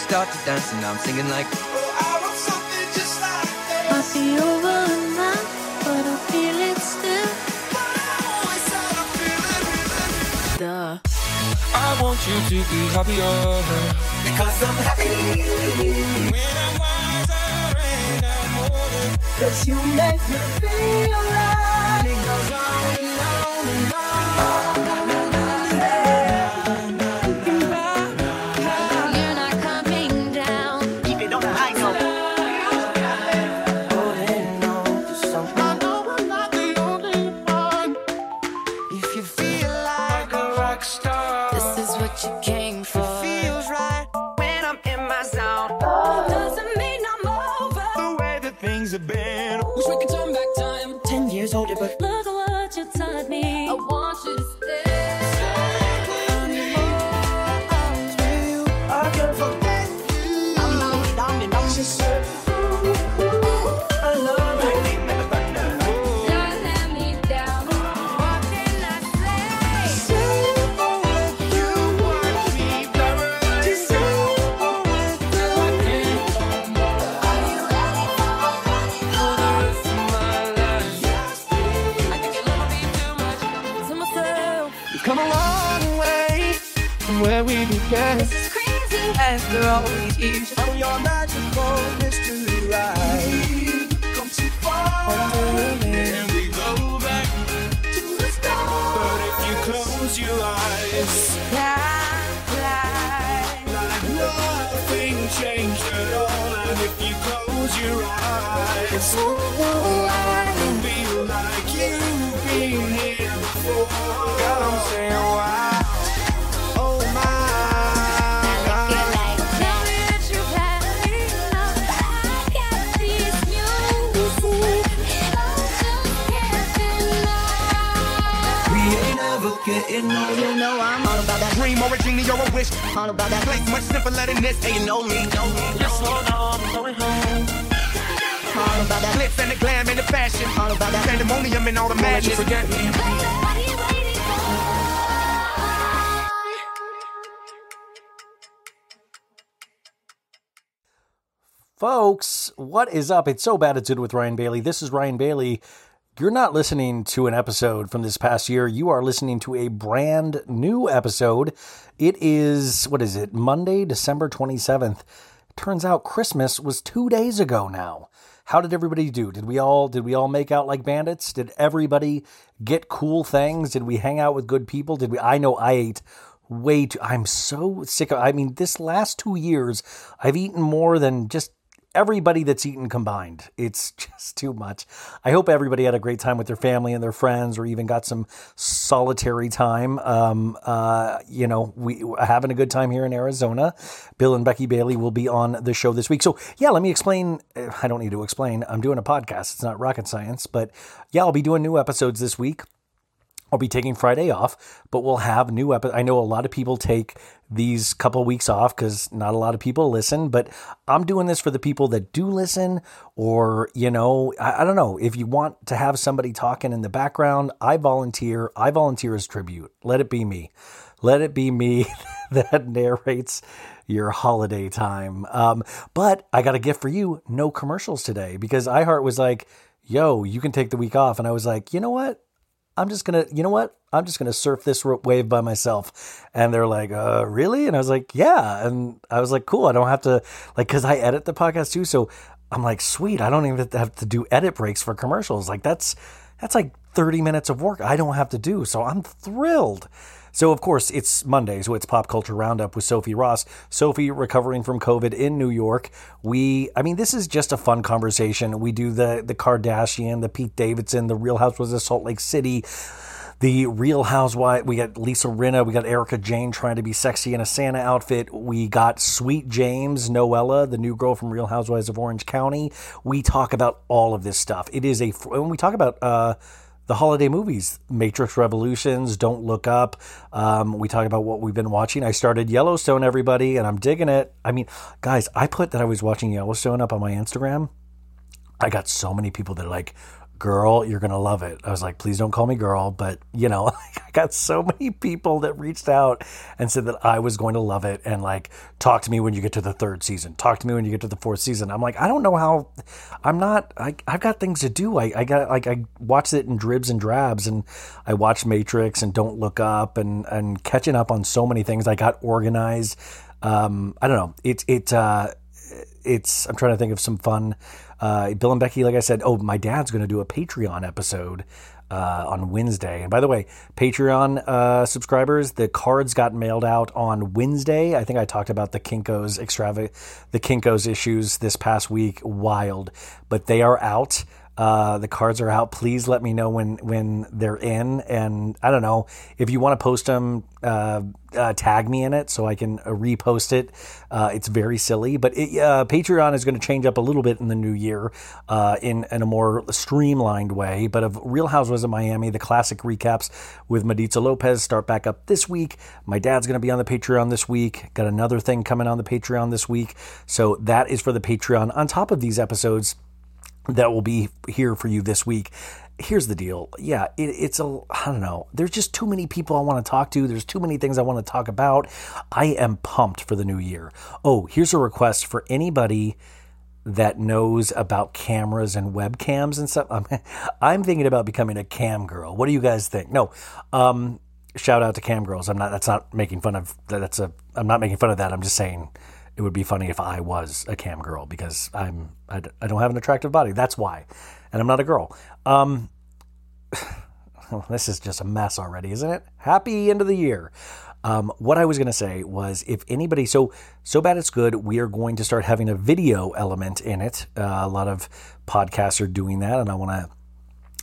Start to dance, and I'm singing like. Oh, I want something just like that. Might be over now, but I feel it still. Oh, Duh. I want you to be happier because I'm happy when I'm wiser and I'm older. Cause you make me feel right. It goes on and on and on. Getting on. You know I'm all about that. Dream or a genie or a wish. All about that. Place much simpler than this. Hey, you know me, know me. Just slow down, I'm going home. All about that. Glitz and the glam and the fashion. All about that. Pandemonium and all the madness. forget me. Folks, what is up? It's so bad it's good with Ryan Bailey. This is Ryan Bailey. You're not listening to an episode from this past year. You are listening to a brand new episode. It is, what is it, Monday, December 27th. Turns out Christmas was two days ago now. How did everybody do? Did we all did we all make out like bandits? Did everybody get cool things? Did we hang out with good people? Did we I know I ate way too I'm so sick of I mean this last 2 years I've eaten more than just everybody that's eaten combined. It's just too much. I hope everybody had a great time with their family and their friends, or even got some solitary time. Um, uh, you know, we having a good time here in Arizona. Bill and Becky Bailey will be on the show this week. So yeah, let me explain. I don't need to explain. I'm doing a podcast. It's not rocket science, but yeah, I'll be doing new episodes this week. I'll be taking Friday off, but we'll have new episodes. I know a lot of people take these couple weeks off because not a lot of people listen, but I'm doing this for the people that do listen, or, you know, I, I don't know. If you want to have somebody talking in the background, I volunteer. I volunteer as tribute. Let it be me. Let it be me that narrates your holiday time. Um, but I got a gift for you no commercials today because iHeart was like, yo, you can take the week off. And I was like, you know what? I'm just gonna, you know what? I'm just gonna surf this wave by myself. And they're like, uh, really? And I was like, yeah. And I was like, cool. I don't have to, like, cause I edit the podcast too. So I'm like, sweet. I don't even have to do edit breaks for commercials. Like, that's, that's like 30 minutes of work I don't have to do. So I'm thrilled. So, of course, it's Monday, so it's Pop Culture Roundup with Sophie Ross. Sophie recovering from COVID in New York. We, I mean, this is just a fun conversation. We do the the Kardashian, the Pete Davidson, the Real Housewives of Salt Lake City, the Real Housewife. We got Lisa Rinna. We got Erika Jayne trying to be sexy in a Santa outfit. We got Sweet James Noella, the new girl from Real Housewives of Orange County. We talk about all of this stuff. It is a when we talk about. uh the holiday movies, Matrix Revolutions, Don't Look Up. Um, we talk about what we've been watching. I started Yellowstone, everybody, and I'm digging it. I mean, guys, I put that I was watching Yellowstone up on my Instagram. I got so many people that are like, girl, you're going to love it. I was like, please don't call me girl. But, you know, I got so many people that reached out and said that I was going to love it and like, talk to me when you get to the third season. Talk to me when you get to the fourth season. I'm like, I don't know how, I'm not, I, I've got things to do. I, I got, like, I watched it in dribs and drabs and I watched Matrix and Don't Look Up and, and catching up on so many things. I got organized. Um, I don't know. It, it, uh, it's I'm trying to think of some fun. Uh, Bill and Becky, like I said, oh, my dad's going to do a Patreon episode uh, on Wednesday. And by the way, Patreon uh, subscribers, the cards got mailed out on Wednesday. I think I talked about the Kinkos extrava, the Kinkos issues this past week. Wild, but they are out. Uh, the cards are out. Please let me know when when they're in, and I don't know if you want to post them. Uh, uh, tag me in it so I can uh, repost it. Uh, it's very silly, but it, Patreon is going to change up a little bit in the new year uh, in in a more streamlined way. But of Real Housewives of Miami, the classic recaps with Maritza Lopez start back up this week. My dad's going to be on the Patreon this week. Got another thing coming on the Patreon this week, so that is for the Patreon. On top of these episodes that will be here for you this week. Here's the deal. Yeah, it, it's a, I don't know. There's just too many people I want to talk to. There's too many things I want to talk about. I am pumped for the new year. Oh, here's a request for anybody that knows about cameras and webcams and stuff. I'm, I'm thinking about becoming a cam girl. What do you guys think? No, um, shout out to cam girls. I'm not, that's not making fun of, that's a, I'm not making fun of that. I'm just saying it would be funny if I was a cam girl because I'm I, d- I don't have an attractive body. That's why, and I'm not a girl. Um, this is just a mess already, isn't it? Happy end of the year. Um, what I was going to say was, if anybody, so so bad it's good, we are going to start having a video element in it. Uh, a lot of podcasts are doing that, and I want to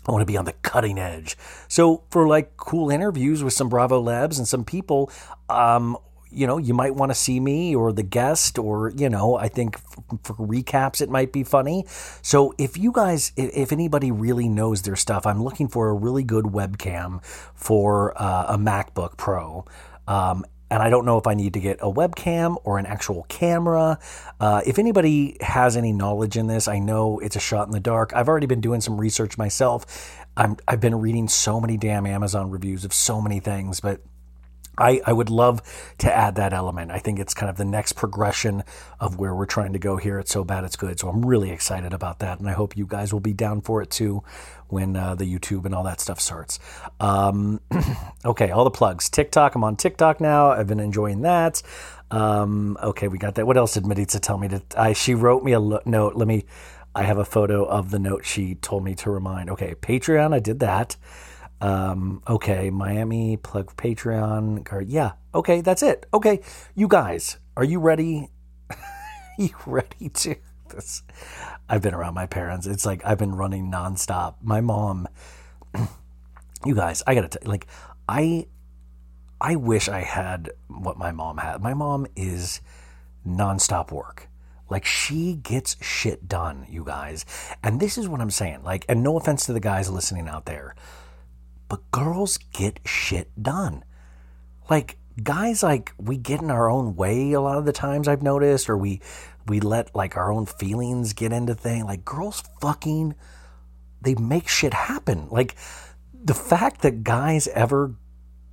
I want to be on the cutting edge. So for like cool interviews with some Bravolebs and some people, um, you know, you might want to see me or the guest, or, you know, I think f- for recaps, it might be funny. So if you guys, if anybody really knows their stuff, I'm looking for a really good webcam for uh, a MacBook Pro. Um, and I don't know if I need to get a webcam or an actual camera. Uh, if anybody has any knowledge in this, I know it's a shot in the dark. I've already been doing some research myself. I'm, I've been reading so many damn Amazon reviews of so many things, but I, I would love to add that element. I think it's kind of the next progression of where we're trying to go here. It's so bad it's good. So I'm really excited about that. And I hope you guys will be down for it too when uh, the YouTube and all that stuff starts. Um, okay, all the plugs. TikTok. I'm on TikTok now. I've been enjoying that. Um, okay, we got that. What else did Maritza tell me to? I, she wrote me a lo- note. Let me. I have a photo of the note she told me to remind. Okay, Patreon. I did that. Um, okay, Miami plug Patreon card. Yeah, okay, that's it. Okay, you guys, are you ready? you ready to this? I've been around my parents. It's like I've been running nonstop. My mom, you guys, I gotta tell like I I wish I had what my mom had. My mom is nonstop work. Like she gets shit done, you guys. And this is what I'm saying. Like, and no offense to the guys listening out there, but girls get shit done. Like guys like we get in our own way a lot of the times I've noticed or we we let like our own feelings get into thing. Like girls fucking they make shit happen. Like the fact that guys ever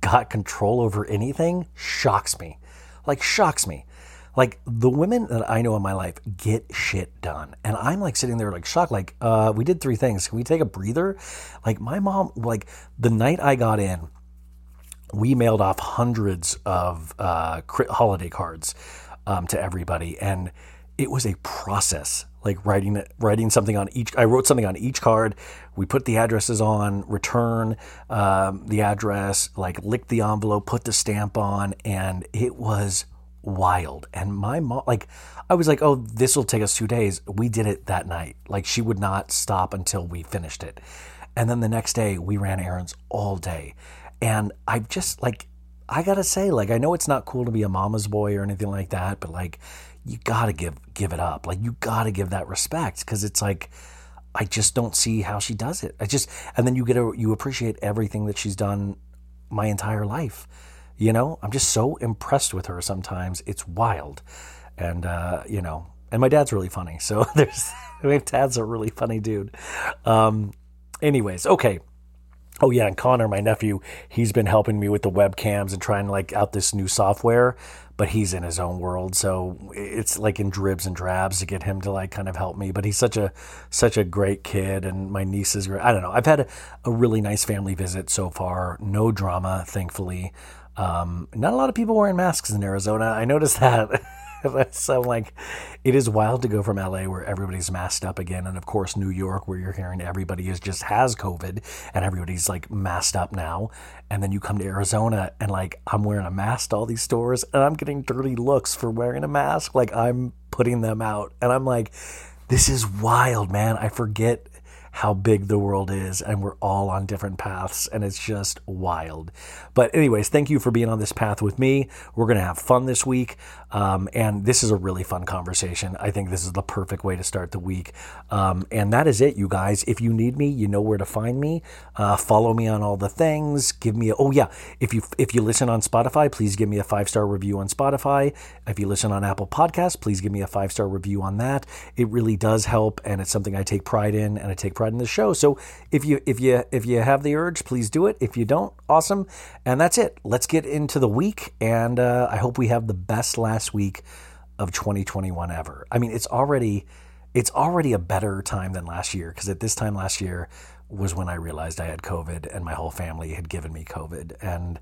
got control over anything shocks me. Like shocks me. Like the women that I know in my life get shit done. And I'm like sitting there like shocked, like, uh, we did three things. Can we take a breather? Like my mom, like the night I got in, we mailed off hundreds of uh, holiday cards um, to everybody, and it was a process. Like writing writing something on each. I wrote something on each card. We put the addresses on, return um, the address, like licked the envelope, put the stamp on, and it was wild. And my mom, like, I was like, oh, this will take us two days. We did it that night. Like, she would not stop until we finished it. And then the next day, we ran errands all day. And I just, like, I gotta say, like, I know it's not cool to be a mama's boy or anything like that, but like, you gotta give give it up. Like, you gotta give that respect because it's like, I just don't see how she does it. I just, and then you get a, you appreciate everything that she's done my entire life. You know, I'm just so impressed with her sometimes. It's wild. And, uh, you know, and my dad's really funny. So there's, my dad's a really funny dude. Um, anyways, okay. Oh yeah, and Connor, my nephew, he's been helping me with the webcams and trying like out this new software, but he's in his own world, so it's like in dribs and drabs to get him to like kind of help me. But he's such a such a great kid, and my niece is great. I don't know. I've had a, a really nice family visit so far. No drama, thankfully. Um, not a lot of people wearing masks in Arizona. I noticed that. so like it is wild to go from LA where everybody's masked up again and of course New York where you're hearing everybody is just has COVID and everybody's like masked up now and then you come to Arizona and like I'm wearing a mask to all these stores and I'm getting dirty looks for wearing a mask like I'm putting them out and I'm like this is wild man I forget how big the world is and we're all on different paths and it's just wild. But anyways thank you for being on this path with me. We're going to have fun this week um, and this is a really fun conversation. I think this is the perfect way to start the week. Um, and that is it you guys. If you need me you know where to find me. Uh, follow me on all the things. Give me a, oh yeah. If you if you listen on spotify please give me a five star review on spotify. If you listen on apple podcasts please give me a five star review on that. It really does help and it's something i take pride in and i take pride in the show. So if you if you if you have the urge please do it. If you don't awesome. And that's it. Let's get into the week. And uh, i hope we have the best last week of 2021 ever. I mean it's already it's already a better time than last year because at this time last year was when i realized i had covid and my whole family had given me covid. And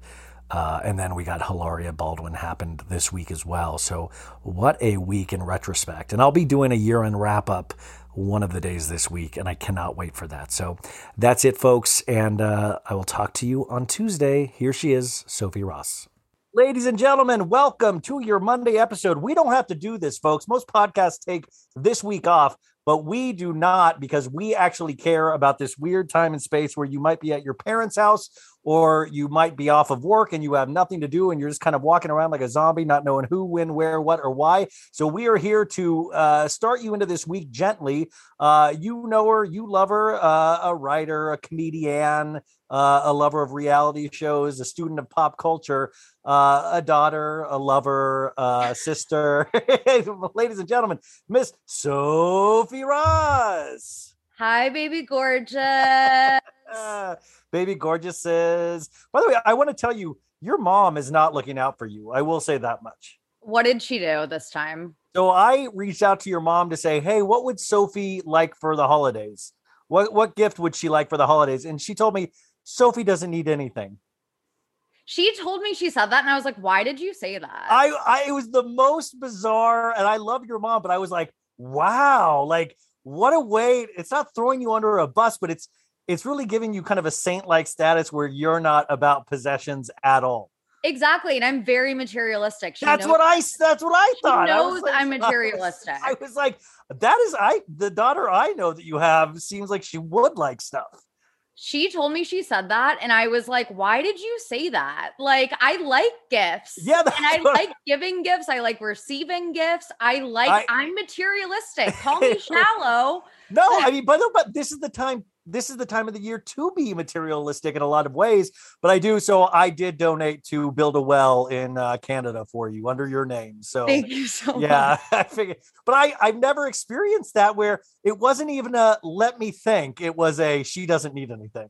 uh, and then we got Hilaria Baldwin happened this week as well. So, what a week in retrospect. And I'll be doing a year end wrap up one of the days this week, and I cannot wait for that. So, that's it, folks. And uh, I will talk to you on Tuesday. Here she is, Sophie Ross. Ladies and gentlemen, welcome to your Monday episode. We don't have to do this, folks. Most podcasts take this week off, but we do not because we actually care about this weird time and space where you might be at your parents' house or you might be off of work and you have nothing to do and you're just kind of walking around like a zombie, not knowing who, when, where, what, or why. So we are here to uh, start you into this week gently. Uh, you know her, you love her, uh, a writer, a comedian, uh, a lover of reality shows, a student of pop culture, uh, a daughter, a lover, a sister. Ladies and gentlemen, Miss Sophie Ross. Hi, baby gorgeous. Uh, baby gorgeous says, by the way, I want to tell you, your mom is not looking out for you. I will say that much. what did she do this time? So I reached out to your mom to say, "Hey, what would Sophie like for the holidays? What what gift would she like for the holidays?" And she told me Sophie doesn't need anything. She told me she said that, and I was like, "Why did you say that?" I, I it was the most bizarre, and I love your mom, but I was like, "Wow, like what a way!" It's not throwing you under a bus, but it's it's really giving you kind of a saint-like status where you're not about possessions at all. exactly, and I'm very materialistic. She That's knows, what I that's what I she thought. I was knows like- I'm I was- materialistic. I was like, that is I the daughter I know that you have seems like she would like stuff. she told me she said that, and I was like, "Why did you say that?" Like, I like gifts. Yeah, and I like giving gifts. I like receiving gifts. I like. I- I, am materialistic. Call me shallow. No, I mean, but but this is the time. This is the time of the year to be materialistic in a lot of ways. But I do. So I did donate to build a well in uh, Canada for you under your name. So Thank you so much. yeah, I figured. But I I've never experienced that where it wasn't even a let me think. It was a she doesn't need anything.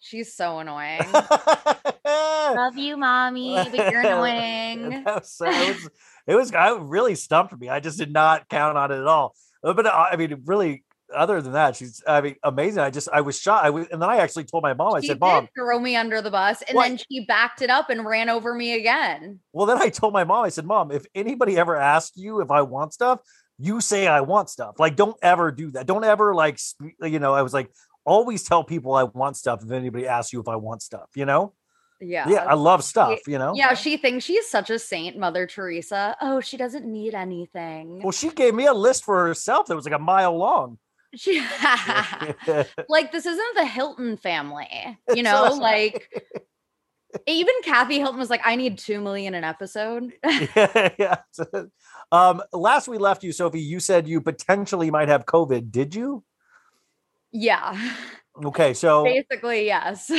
She's so annoying. Love you, mommy, but you're annoying. was, so- it was it was I really stumped me. I just did not count on it at all. But uh, I mean, really, other than that, she's I mean amazing. I just I was shocked. I was, and then I actually told my mom. I she said, "Mom." throw me under the bus, and What? then she backed it up and ran over me again. Well, then I told my mom. I said, "Mom, if anybody ever asks you if I want stuff, you say I want stuff. Like, don't ever do that. Don't ever like, you know." I was like, always tell people I want stuff if anybody asks you if I want stuff. You know? Yeah. Yeah, I love stuff. You know? Yeah, she thinks she's such a saint, Mother Teresa. Oh, she doesn't need anything. Well, she gave me a list for herself that was like a mile long. She like this isn't the Hilton family, you know, So- like even Kathy Hilton was like, I need two million an episode. yeah, yeah. Um, last we left you, Sophie, you said you potentially might have COVID. Did you? yeah. Okay, so Basically, yes.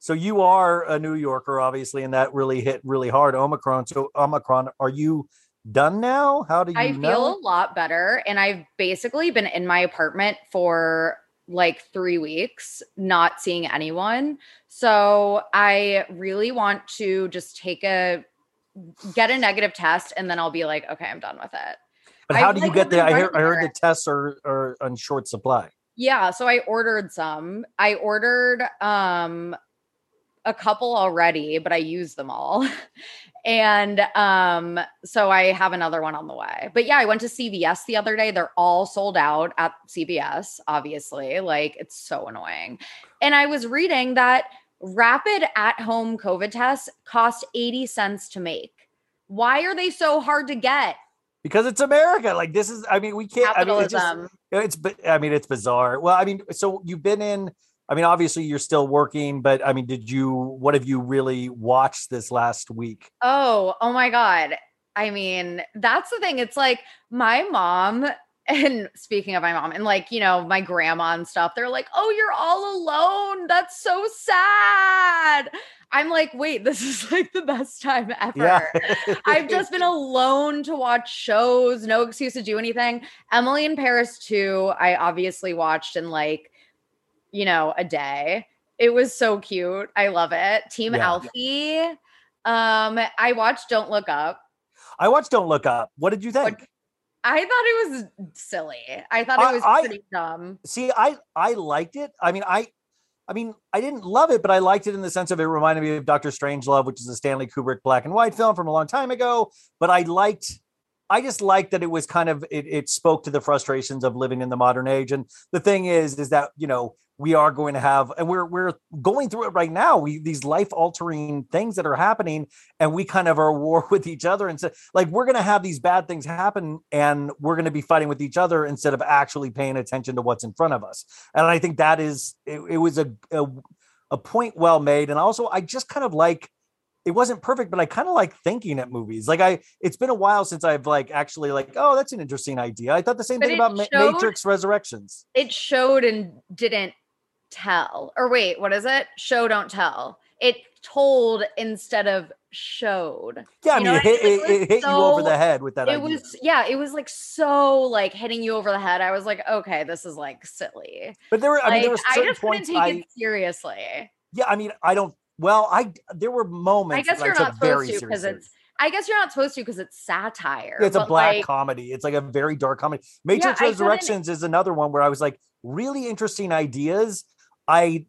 so you are a New Yorker, obviously, and that really hit really hard. Omicron. So Omicron, are you done now? How do you I know? feel a lot better. And I've basically been in my apartment for like three weeks, not seeing anyone. So I really want to just take a get a negative test and then I'll be like, okay, I'm done with it. but I how do you like get there? I hear I heard the tests are are on short supply. Yeah, so I ordered some. I ordered um a couple already, but I used them all. and um so I have another one on the way. But yeah, I went to CVS the other day. They're all sold out at CVS, obviously. Like it's so annoying. And I was reading that rapid at home COVID tests cost 80 cents to make. Why are they so hard to get? Because it's America. Like this is, I mean, we can't. I mean, it's just, Capitalism. it's, I mean, it's bizarre. Well, I mean, so you've been in. I mean, obviously you're still working, but I mean, did you? What have you really watched this last week? Oh, oh my God. I mean, that's the thing. It's like my mom, and speaking of my mom, and like, you know, my grandma and stuff, they're like, oh, you're all alone. That's so sad. I'm like, wait, this is like the best time ever. I've just been alone to watch shows, no excuse to do anything. Emily in Paris too. I obviously watched and like, you know, a day. It was so cute. I love it. Team Yeah. Alfie. Um, I watched Don't Look Up. I watched Don't Look Up. What did you think? I thought it was silly. I thought I- it was I- pretty dumb. See, I I liked it. I mean, I I mean, I didn't love it, but I liked it in the sense of it reminded me of Doctor Strangelove, which is a Stanley Kubrick black and white film from a long time ago. But I liked, I just liked that it was kind of it, it spoke to the frustrations of living in the modern age. And the thing is, is that you know we are going to have, and we're we're going through it right now. We these life altering things that are happening, and we kind of are war with each other. And so, like, we're going to have these bad things happen, and we're going to be fighting with each other instead of actually paying attention to what's in front of us. And I think that is it, it was a, a a point well made. And also, I just kind of like it wasn't perfect, but I kind of like thinking at movies. Like I, it's been a while since I've like actually like, oh, that's an interesting idea. I thought the same But thing about showed- Matrix Resurrections. It showed and didn't tell. Or wait, what is it? Show don't tell. It told instead of showed. Yeah, I mean, it what I hit, mean? it, It hit you over the head with that it idea. was yeah, it was like so like hitting you over the head. I was like, okay, this is like silly. but there were, I mean, there Like, were I certain just couldn't points. take I, it seriously. yeah, I mean, I don't. Well, I there were moments. I guess you're took not very supposed to because it's. I guess you're not supposed to because it's satire. Yeah, it's a black like, comedy. It's like a very dark comedy. Matrix I couldn't- Resurrections is another one where I was like, really interesting ideas. I,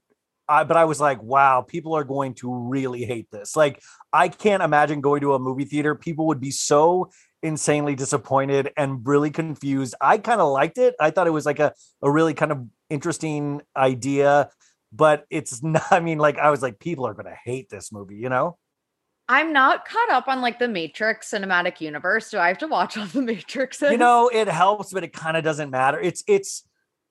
I, but I was like, wow, people are going to really hate this. Like, I can't imagine going to a movie theater. People would be so insanely disappointed and really confused. I kind of liked it. I thought it was like a, a really kind of interesting idea, but it's not, I mean, like, I was like, people are going to hate this movie, you know? I'm not caught up on like the Matrix cinematic universe. Do I have to watch all the Matrixes? You know, it helps, but it kind of doesn't matter. It's, it's,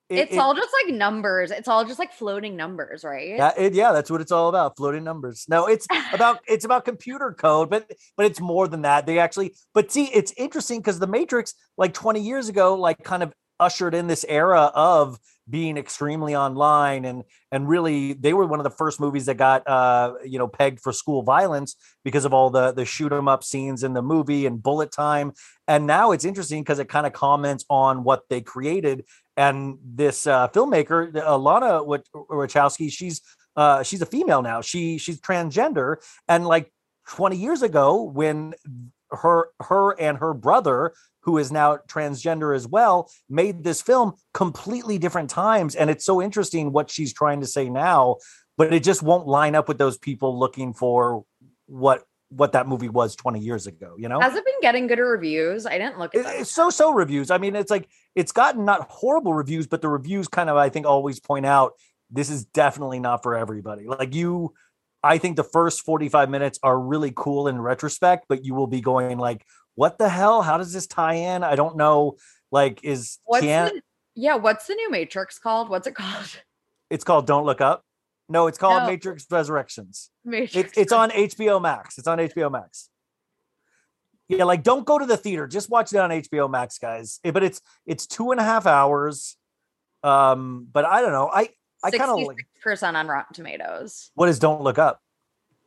it- it's it- all just like numbers. It's all just like floating numbers, right? Yeah, it, yeah, that's what it's all about. Floating numbers. No, it's about it's about computer code, but but it's more than that. They actually, but see, it's interesting because the Matrix, like 20 years ago, like kind of ushered in this era of being extremely online and and really they were one of the first movies that got uh you know pegged for school violence because of all the the shoot 'em up scenes in the movie and bullet time. And now it's interesting because it kind of comments on what they created. And this uh filmmaker Alana Wach- Wachowski she's uh she's a female now. She she's transgender. And like 20 years ago when her her and her brother who is now transgender as well made this film completely different times. And it's so interesting what she's trying to say now but it just won't line up with those people looking for what what that movie was 20 years ago you know? Has it been getting good reviews? I didn't look at it- it's so so reviews. I mean it's like it's gotten not horrible reviews but the reviews kind of i think always point out this is definitely not for everybody. Like you i think the first 45 minutes are really cool in retrospect but you will be going like what the hell how does this tie in i don't know like is What's can the, yeah, what's the new Matrix called? What's it called? it's called don't look up no it's called No. matrix resurrections Matrix. It's it's on HBO Max. It's on HBO Max. Yeah, like don't go to the theater. Just watch it on HBO Max, guys. Eh, But it's it's two and a half hours. Um, but I don't know. I I kind of like percent on Rotten Tomatoes. what is Don't Look Up.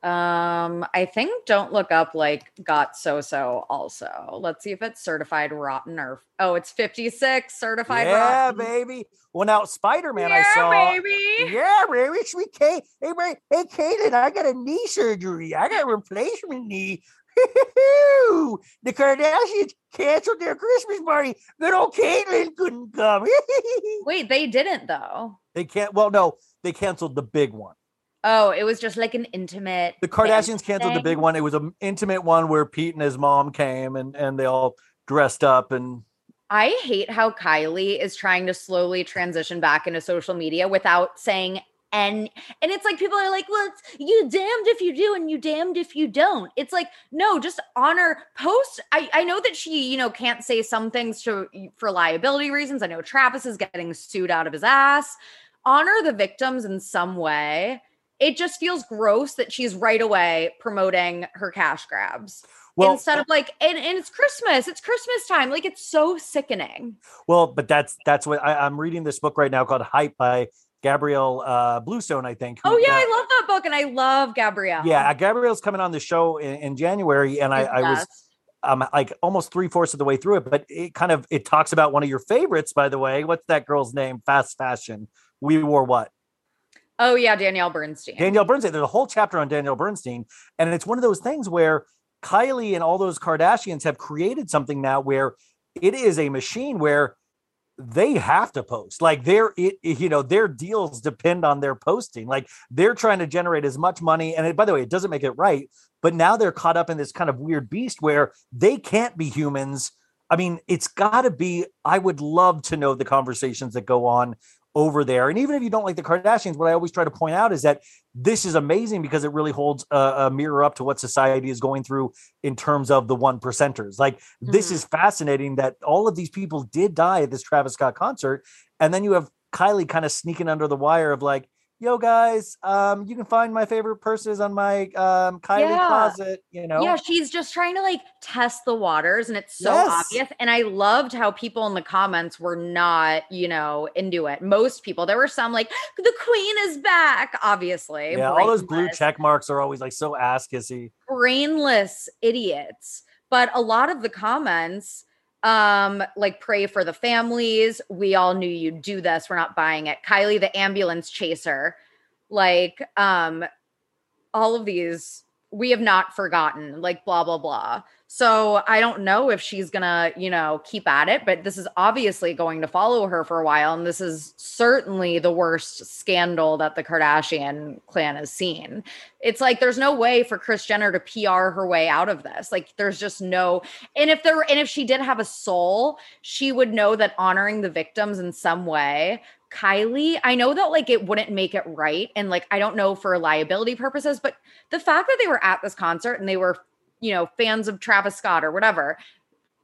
Um, I think Don't Look Up like got so so also. Let's see if it's certified rotten or oh, it's 56 certified yeah, rotten. baby. Well, now Spider Man, yeah, I saw. baby. Yeah, baby. Sweet Kate. Hey, man. Hey, Caitlin, I got a knee surgery. I got a replacement knee. the Kardashians canceled their Christmas party. Good old Caitlin couldn't come. Wait, they didn't though. They can't. Well, no, they canceled the big one. Oh, it was just like an intimate. The Kardashians canceled the big one. It was an intimate one where Pete and his mom came and and they all dressed up and I hate how Kylie is trying to slowly transition back into social media without saying and and it's like people are like, well, it's you damned if you do and you damned if you don't. It's like, no, just honor post. I I know that she, you know, can't say some things to for liability reasons. I know Travis is getting sued out of his ass. Honor the victims in some way. It just feels gross that she's right away promoting her cash grabs well, instead of like, and, and it's Christmas, it's Christmas time. Like it's so sickening. well, but that's that's what I, I'm reading this book right now called Hype by Gabrielle uh, Bluestone, I think. Oh yeah, uh, I love that book, and I love Gabrielle. yeah. Gabrielle's coming on the show in, in January, and I, I was um like almost three fourths of the way through it, but it kind of it talks about one of your favorites, by the way. What's that girl's name? Fast fashion. We wore what? Oh yeah, Danielle Bernstein. Danielle Bernstein. There's a whole chapter on Danielle Bernstein, and it's one of those things where Kylie and all those Kardashians have created something now where it is a machine where they have to post like their you know their deals depend on their posting like they're trying to generate as much money and it, by the way it doesn't make it right but now they're caught up in this kind of weird beast where they can't be humans i mean it's got to be i would love to know the conversations that go on over there and even if you don't like the kardashians what i always try to point out is that this is amazing because it really holds a, a mirror up to what society is going through in terms of the one percenters like this Mhm. is fascinating that all of these people did die at this Travis Scott concert. And then you have Kylie kind of sneaking under the wire of like, yo guys, um, you can find my favorite purses on my um Kylie Yeah. closet. You know, Yeah, she's just trying to like test the waters and it's so Yes. obvious. And I loved how people in the comments were not, you know, into it. Most people, there were some like, the queen is back, obviously. yeah. All those blue check marks are always like so ass kissy. brainless idiots. But a lot of the comments, um, like pray for the families. We all knew you'd do this. We're not buying it. Kylie, the ambulance chaser, like, um, all of these we have not forgotten, like blah blah blah. So I don't know if she's gonna, you know, keep at it, but this is obviously going to follow her for a while, and this is certainly the worst scandal that the Kardashian clan has seen. It's like there's no way for Kris Jenner to PR her way out of this. Like there's just no. And if there, and if she did have a soul, she would know that honoring the victims in some way Kylie, I know that like it wouldn't make it right. And like, I don't know for liability purposes, but the fact that they were at this concert and they were, you know, fans of Travis Scott or whatever.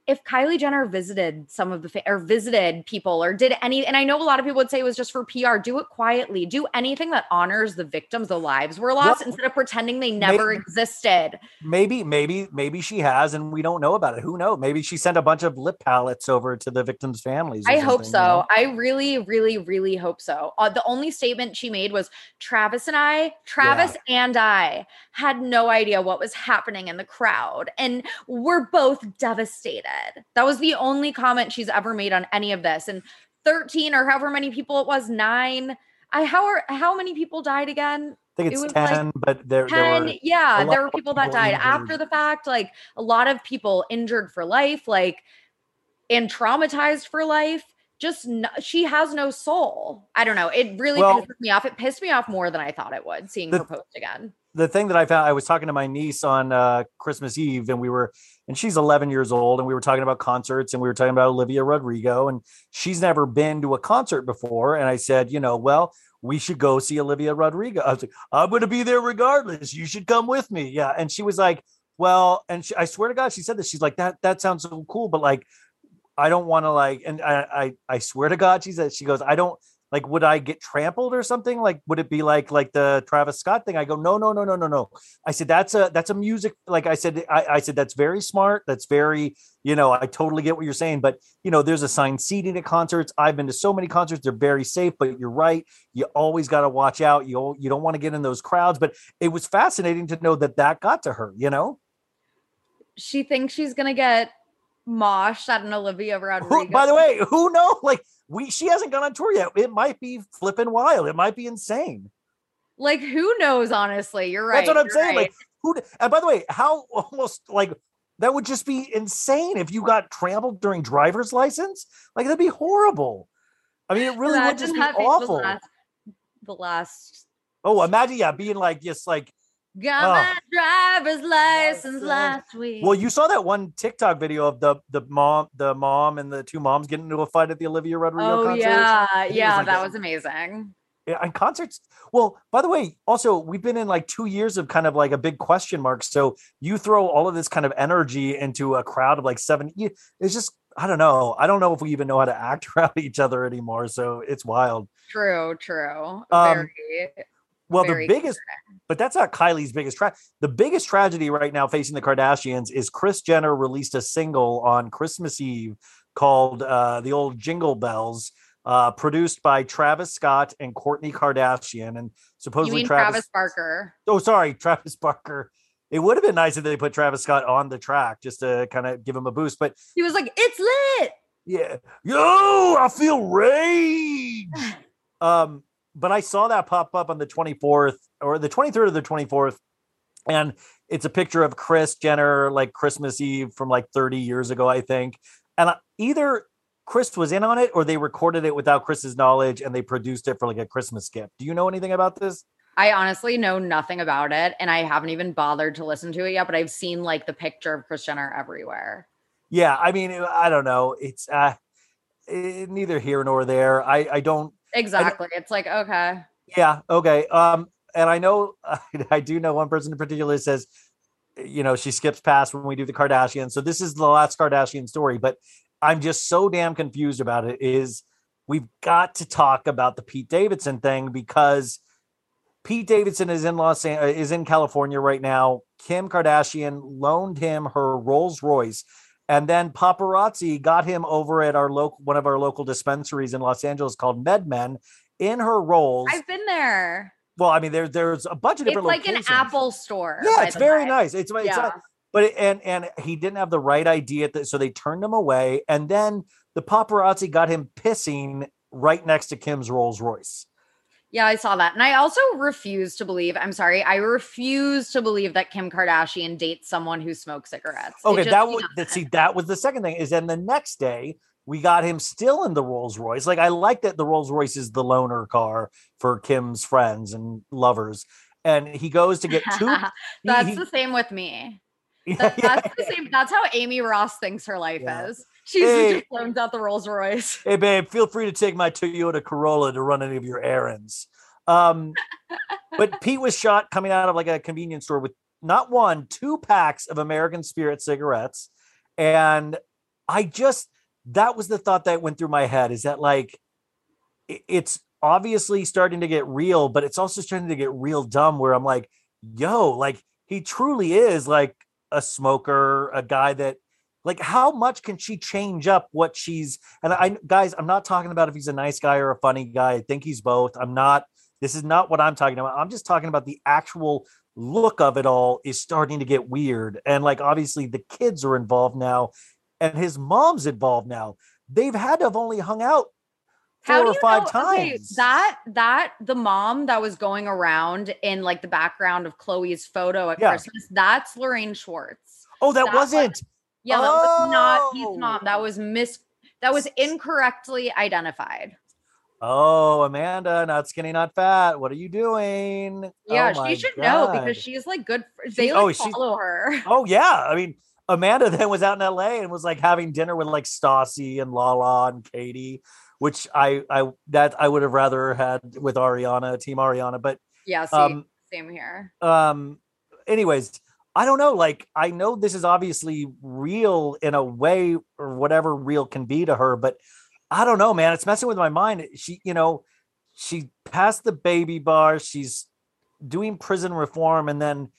If Kylie Jenner visited some of the fa- or visited people or did any, and I know a lot of people would say it was just for PR, do it quietly, do anything that honors the victims, the lives were lost Well, instead of pretending they never maybe- existed. Maybe, maybe, maybe she has, and we don't know about it. Who knows? Maybe she sent a bunch of lip palettes over to the victims' families. I hope so. you know? I really, really, really hope so. Uh, the only statement she made was Travis and I, Travis and I had no idea what was happening in the crowd, and we're both devastated. That was the only comment she's ever made on any of this. And 13 or however many people it was, nine. I how are how many people died again? I think it it's was like ten, but there, there 10 were yeah there were of people that died injured. after the fact like a lot of people injured for life like and traumatized for life just no, she has no soul i don't know it really Well- pisses me off it pissed me off more than i thought it would seeing The- her post again the thing that I found, I was talking to my niece on uh, Christmas Eve, and we were, and she's 11 years old, and we were talking about concerts, and we were talking about Olivia Rodrigo, and she's never been to a concert before. And I said, you know, well, we should go see Olivia Rodrigo. I was like, I'm going to be there regardless. You should come with me. Yeah. And she was like, well, and she, I swear to God, she said this. She's like, that, that sounds so cool, but like, I don't want to like, and I, I, I swear to God, she said, she goes, I don't, like would i get trampled or something? Like would it be like like the travis scott thing? I go no no no no no no. I said that's a that's a music like i said i, I said that's very smart. That's very you know i totally get what you're saying but you know there's assigned seating at concerts. I've been to so many concerts. They're very safe but you're right. You always got to watch out. You you don't want to get in those crowds. But it was fascinating to know that that got to her you know? She thinks she's gonna get moshed at an olivia rodrigo who, by the way who knows like we she hasn't gone on tour yet it might be flipping wild it might be insane like who knows honestly you're right That's what I'm saying. right. Like, who? And by the way, how almost like that would just be insane if you got trampled during driver's license. Like that'd be horrible. I mean, it really would just be awful. the last, the last Oh, imagine yeah, being like just like. Got Oh. my driver's license last week Well, you saw that one TikTok video of the the mom, the mom and the two moms getting into a fight at the Olivia Rodrigo Oh concert. yeah, It was yeah, like that a- was amazing. Yeah, and concerts. Well, by the way, also we've been in like two years of kind of like a big question mark. So you throw all of this kind of energy into a crowd of like seven. It's just I don't know. I don't know if we even know how to act around each other anymore. So it's wild. True, true. Um, Very, Well, very the biggest, but that's not Kylie's biggest tra- The biggest tragedy right now facing the Kardashians is Kris Jenner released a single on Christmas Eve called uh, "The Old Jingle Bells." Uh, produced by Travis Scott and Kourtney Kardashian, and You supposedly mean Travis Travis Barker? oh sorry travis barker it would have been nice if they put travis scott on the track just to kind of give him a boost but He was like, "It's lit." yeah yo i feel rage um but i saw that pop up on the 24th or the 23rd or the 24th and it's a picture of kris jenner like christmas eve from like 30 years ago i think and either kris was in on it or they recorded it without kris's knowledge and they produced it for like a christmas gift do you know anything about this I honestly know nothing about it, and I haven't even bothered to listen to it yet. But I've seen like the picture of Kris Jenner everywhere. yeah i mean i don't know it's uh eh, neither here nor there i i don't Exactly. It's like okay, yeah okay um and i know i do know one person in particular says you know she skips past when we do the kardashians so this is the last kardashian story but i'm just so damn confused about it is we've got to talk about the pete davidson thing because Pete Davidson is in Los An- uh, is in California right now. Kim Kardashian loaned him her Rolls Royce, and then paparazzi got him over at our local one of our local dispensaries in Los Angeles called MedMen in her Rolls. I've been there. well, I mean, there, there's a bunch of It's different. like an. Apple store. Yeah, it's very way. nice. It's, it's Yeah. not- but it, and and he didn't have the right idea, the, so they turned him away. And then the paparazzi got him pissing right next to Kim's Rolls Royce. Yeah, I saw that. And I also refuse to believe, I'm sorry, I refuse to believe that Kim Kardashian dates someone who smokes cigarettes. Okay, just- that was that, see that was the second thing. Is then the next day we got him still in the Rolls Royce. Like I like that the Rolls Royce is the loaner car for Kim's friends and lovers. And he goes to get two. That's he- the same with me. That- yeah. that's the same. That's how Amy Ross thinks her life Yeah. is. She's Hey. just out the Rolls Royce. Hey babe, feel free to take my Toyota Corolla to run any of your errands. Um, but Pete was shot coming out of like a convenience store with not one, two packs of American Spirit cigarettes. And I just that was the thought that went through my head is that like it's obviously starting to get real, but it's also starting to get real dumb where I'm like, yo, like he truly is like a smoker, a guy that like how much can she change up what she's and I guys, I'm not talking about if he's a nice guy or a funny guy. I think he's both. I'm not this is not what I'm talking about. I'm just talking about the actual look of it all is starting to get weird. And like obviously the kids are involved now and his mom's involved now. They've had to have only hung out four or five okay, times. that that the mom that was going around in like the background of Khloé's photo at Yeah. Christmas, that's Lorraine Schwartz. oh, that, that was- Yeah, that was not Oh. mom. That was mis that was incorrectly identified. Oh, Amanda, not skinny, not fat. What are you doing? Yeah, Oh she should know because she's like good. For, She- they oh, like she's- follow her. Oh yeah, I mean Amanda then was out in LA and was like having dinner with like Stassi and Lala and Katie, which I I that I would have rather had with Ariana, Team Ariana. But Yeah, see, um same here. um anyways, I don't know. Like I know this is obviously real in a way or whatever real can be to her, but I don't know, man. It's messing with my mind. She, you know, she passed the baby bar. She's doing prison reform, and then,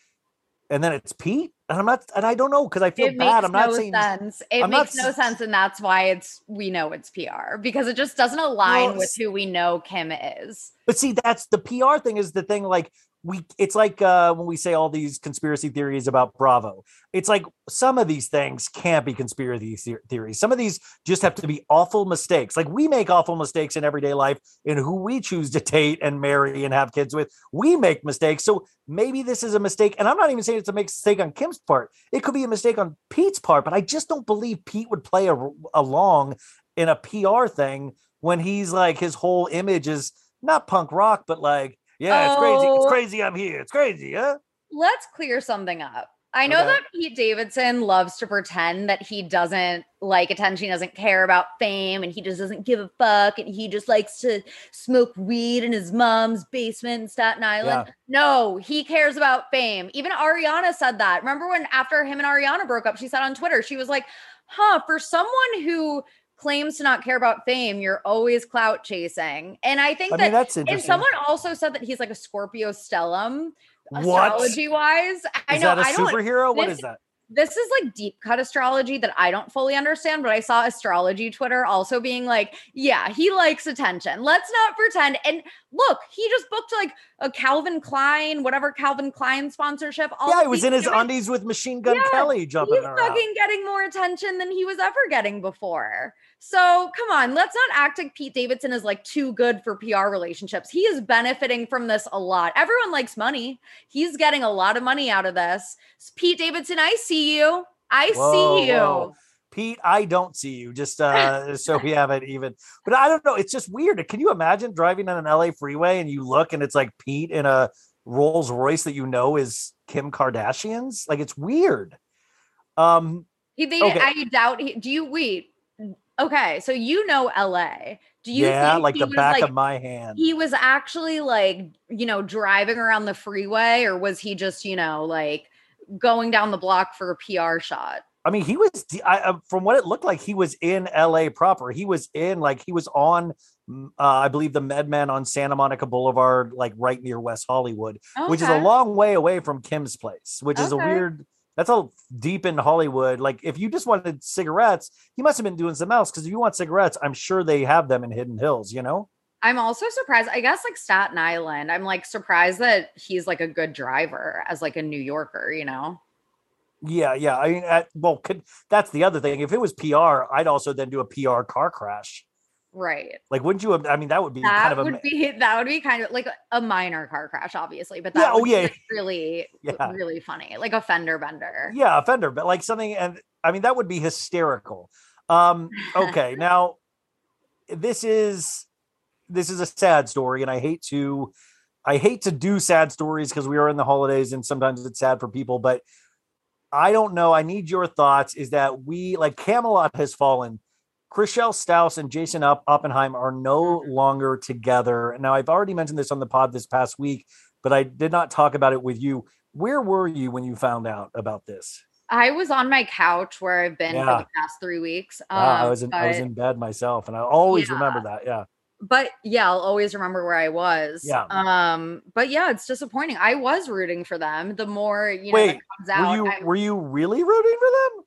and then it's Pete. And I'm not, and I don't know because I feel bad. I'm not no saying. sense. It I'm not makes no sense, and that's why it's we know it's PR because it just doesn't align Well, with who we know Kim is. But see, that's the PR thing is the thing like we it's like uh when we say all these conspiracy theories about Bravo. It's like some of these things can't be conspiracy theories. Some of these just have to be awful mistakes. Like we make awful mistakes in everyday life in who we choose to date and marry and have kids with. We make mistakes. So maybe this is a mistake. And I'm not even saying it's a mistake on Kim's part. It could be a mistake on Pete's part, but I just don't believe Pete would play a, along in a PR thing when he's like his whole image is not punk rock, but like, yeah, it's crazy. It's Oh. crazy. I'm here. It's crazy, huh? Let's clear something up. I know Okay. that Pete Davidson loves to pretend that he doesn't like attention, he doesn't care about fame, and he just doesn't give a fuck, and he just likes to smoke weed in his mom's basement in Staten Island. No, he cares about fame. Even Ariana said that. Remember when after him and Ariana broke up, she said on Twitter, she was like, huh, for someone who claims to not care about fame, you're always clout chasing. And I think I that mean, that's and someone also said that he's like a Scorpio stellium, astrology wise. I is know. that a I don't. superhero? What this- is that? This is like deep cut astrology that I don't fully understand, but I saw astrology Twitter also being like, yeah, he likes attention. Let's not pretend. And look, he just booked like a Calvin Klein, whatever Calvin Klein sponsorship. All Yeah, he was in his doing- undies with Machine Gun Yeah, Kelly jumping He's around. fucking getting more attention than he was ever getting before. So come on, let's not act like Pete Davidson is like too good for PR relationships. He is benefiting from this a lot. Everyone likes money. He's getting a lot of money out of this. Pete Davidson, I see you. I Whoa, see you. whoa. Pete, I don't see you. Just uh so we have it even but I don't know. It's just weird. Can you imagine driving on an LA freeway and you look and it's like Pete in a Rolls Royce that you know is Kim Kardashian's? Like it's weird. Um He, they, Okay. I doubt. He, do you wait? Okay, so you know LA. Do you yeah, think like the back like, of my hand. he was actually like you know driving around the freeway or was he just you know like going down the block for a pr shot I mean, he was I, uh, from what it looked like he was in LA proper. He was in like he was on mm, uh, I believe the MedMen on Santa Monica Boulevard, like right near West Hollywood, which is a long way away from Kim's place, which is a weird. That's all deep in Hollywood. Like, if you just wanted cigarettes, he must have been doing something else. Because if you want cigarettes, I'm sure they have them in Hidden Hills. You know? I'm also surprised. I guess like Staten Island. I'm like surprised that he's like a good driver as like a New Yorker. You know. Yeah, yeah. I mean, at, well, could, that's the other thing. If it was PR, I'd also then do a PR car crash. Right. Like, wouldn't you? have- I mean, that would be That kind of a would be that would be kind of like a minor car crash, obviously, but Yeah, that oh, would be, yeah. like, really, Yeah. really funny, like a fender bender. yeah, a fender, but like something, and I mean, that would be hysterical. Um, okay, now this is this is a sad story, and I hate to I hate to do sad stories because we are in the holidays and sometimes it's sad for people, but I don't know. I need your thoughts. Is that we like Camelot has fallen. Chrishell Stause and Jason Oppenheim are no longer together. Now, I've already mentioned this on the pod this past week, but I did not talk about it with you. Where were you when you found out about this? I was on my couch where I've been for the past three weeks. Um, Wow, I was in I was in bed myself, and I always Yeah. remember that. Yeah, but yeah, I'll always remember where I was. Yeah. Um, but yeah, it's disappointing. I was rooting for them. The more you know Wait, comes out, were you I, were you really rooting for them?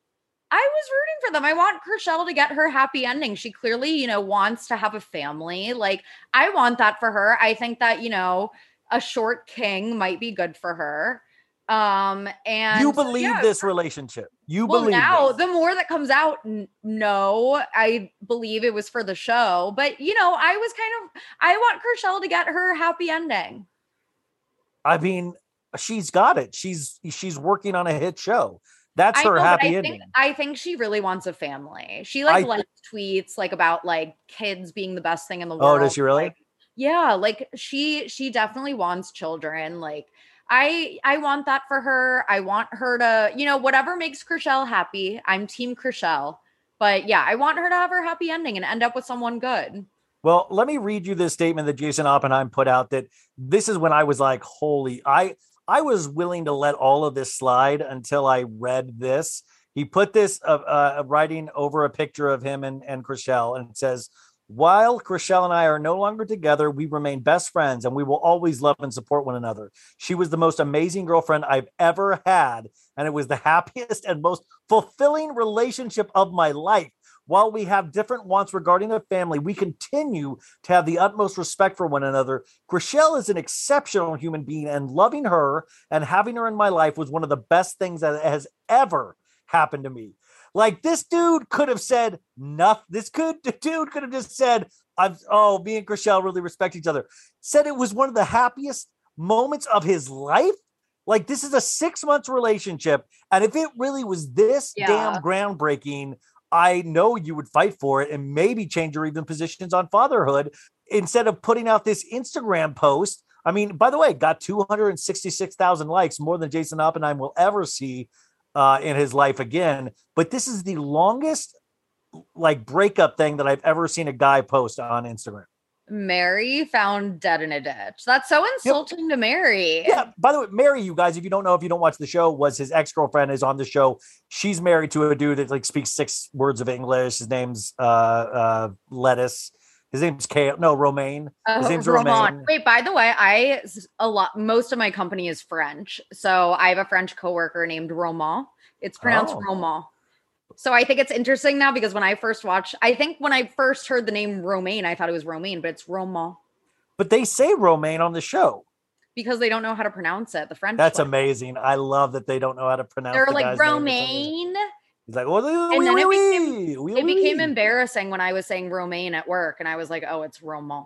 I was rooting for them. I want Chrishell to get her happy ending. She clearly, you know, wants to have a family. Like I want that for her. I think that, you know, a short king might be good for her. Um and you believe yeah, this relationship? You well, believe now this. the more that comes out, n- no, I believe it was for the show. But you know, I was kind of I want Chrishell to get her happy ending. I mean, she's got it. She's she's working on a hit show. That's I her know, happy I ending. think I think she really wants a family. She like I- likes tweets like about like kids being the best thing in the world. Oh, does she really? like- yeah, like she she definitely wants children. Like I I want that for her. I want her to, you know, whatever makes Chrishell happy. I'm team Chrishell. But yeah, I want her to have her happy ending and end up with someone good. Well, let me read you this statement that Jason Oppenheim put out that this is when I was like, holy, I I was willing to let all of this slide until I read this. He put this uh, uh, writing over a picture of him and, and Chrishell, and it says, While Chrishell and I are no longer together, we remain best friends and we will always love and support one another. She was the most amazing girlfriend I've ever had, and it was the happiest and most fulfilling relationship of my life. While we have different wants regarding a family, we continue to have the utmost respect for one another. Chrishell is an exceptional human being, and loving her and having her in my life was one of the best things that has ever happened to me. Like this dude could have said nothing. This could dude could have just said, "I'm oh, me and Chrishell really respect each other." Said it was one of the happiest moments of his life. Like this is a six months relationship, and if it really was this Yeah. damn groundbreaking, I know you would fight for it and maybe change your even positions on fatherhood instead of putting out this Instagram post. I mean, by the way, got 266,000 likes, more than Jason Oppenheim will ever see uh, in his life again. But this is the longest like breakup thing that I've ever seen a guy post on Instagram. Mary found dead in a ditch. That's so insulting to Mary. Yeah. By the way, Mary, you guys, if you don't know, if you don't watch the show, was his ex girlfriend is on the show. She's married to a dude that like speaks six words of English. His name's uh uh Lettuce. His name's Kale. No, Romaine. His Oh, name's Roman. Romaine. Wait, by the way, I a lot most of my company is French. So I have a French coworker named Roman. It's pronounced Oh. Roman. So I think it's interesting now because when I first watched, I think when I first heard the name Romaine, I thought it was Romaine, but it's Roman But they say Romaine on the show. because they don't know how to pronounce it. The French. That's way. amazing. I love that they don't know how to pronounce. It. They're the like guy's name for some reason. Romaine. He's like, oh, And oui, then it became- oui, It became embarrassing when I was saying Romaine at work, and I was like, "Oh, it's Roman."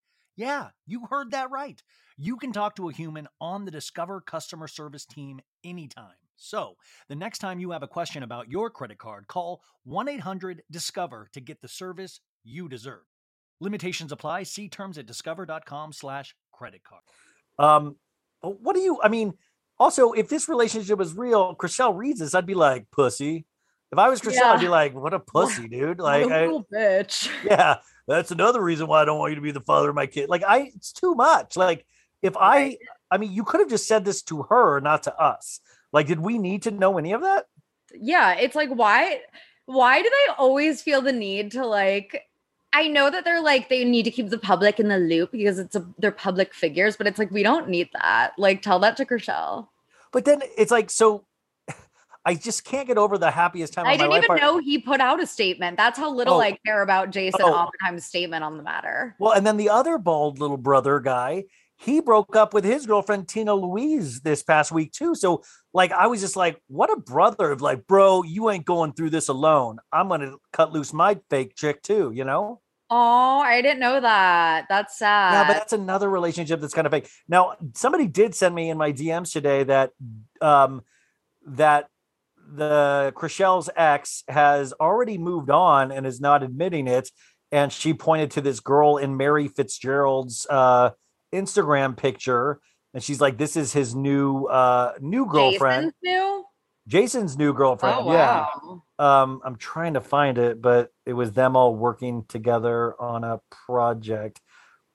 Yeah, you heard that right. You can talk to a human on the Discover customer service team anytime. So, the next time you have a question about your credit card, call 1 800 Discover to get the service you deserve. Limitations apply. See terms at discover.com/slash credit card. Um, what do you? I mean, also, if this relationship was real, Chrishell reads this, I'd be like, pussy. If I was Chrishell, I'd be like, what a pussy, dude. Like, I, little bitch. yeah, that's another reason why I don't want you to be the father of my kid. Like, I, it's too much. Like, if I, I mean, you could have just said this to her, not to us. Like, did we need to know any of that? yeah it's like why why do they always feel the need to like i know that they're like they need to keep the public in the loop because it's a they're public figures but it's like we don't need that like tell that to Chrishell. But then it's like, so I just can't get over the happiest time. I of didn't life even part- know he put out a statement. That's how little Oh. I care about Jason Oh. Oppenheim's statement on the matter. Well, and then the other bald little brother guy, he broke up with his girlfriend Tina Louise this past week too. So, like, I was just like, what a brother! Of like, bro, you ain't going through this alone. I'm gonna cut loose my fake chick too. You know? Oh, I didn't know that. That's sad. Yeah, but that's another relationship that's kind of fake. Now, somebody did send me in my DMs today that um that the Chrishell's ex has already moved on and is not admitting it. And she pointed to this girl in Mary Fitzgerald's uh Instagram picture. And she's like, this is his new uh new girlfriend. Jason's new? Jason's new girlfriend. Oh Yeah. wow. Um, I'm trying to find it, but it was them all working together on a project.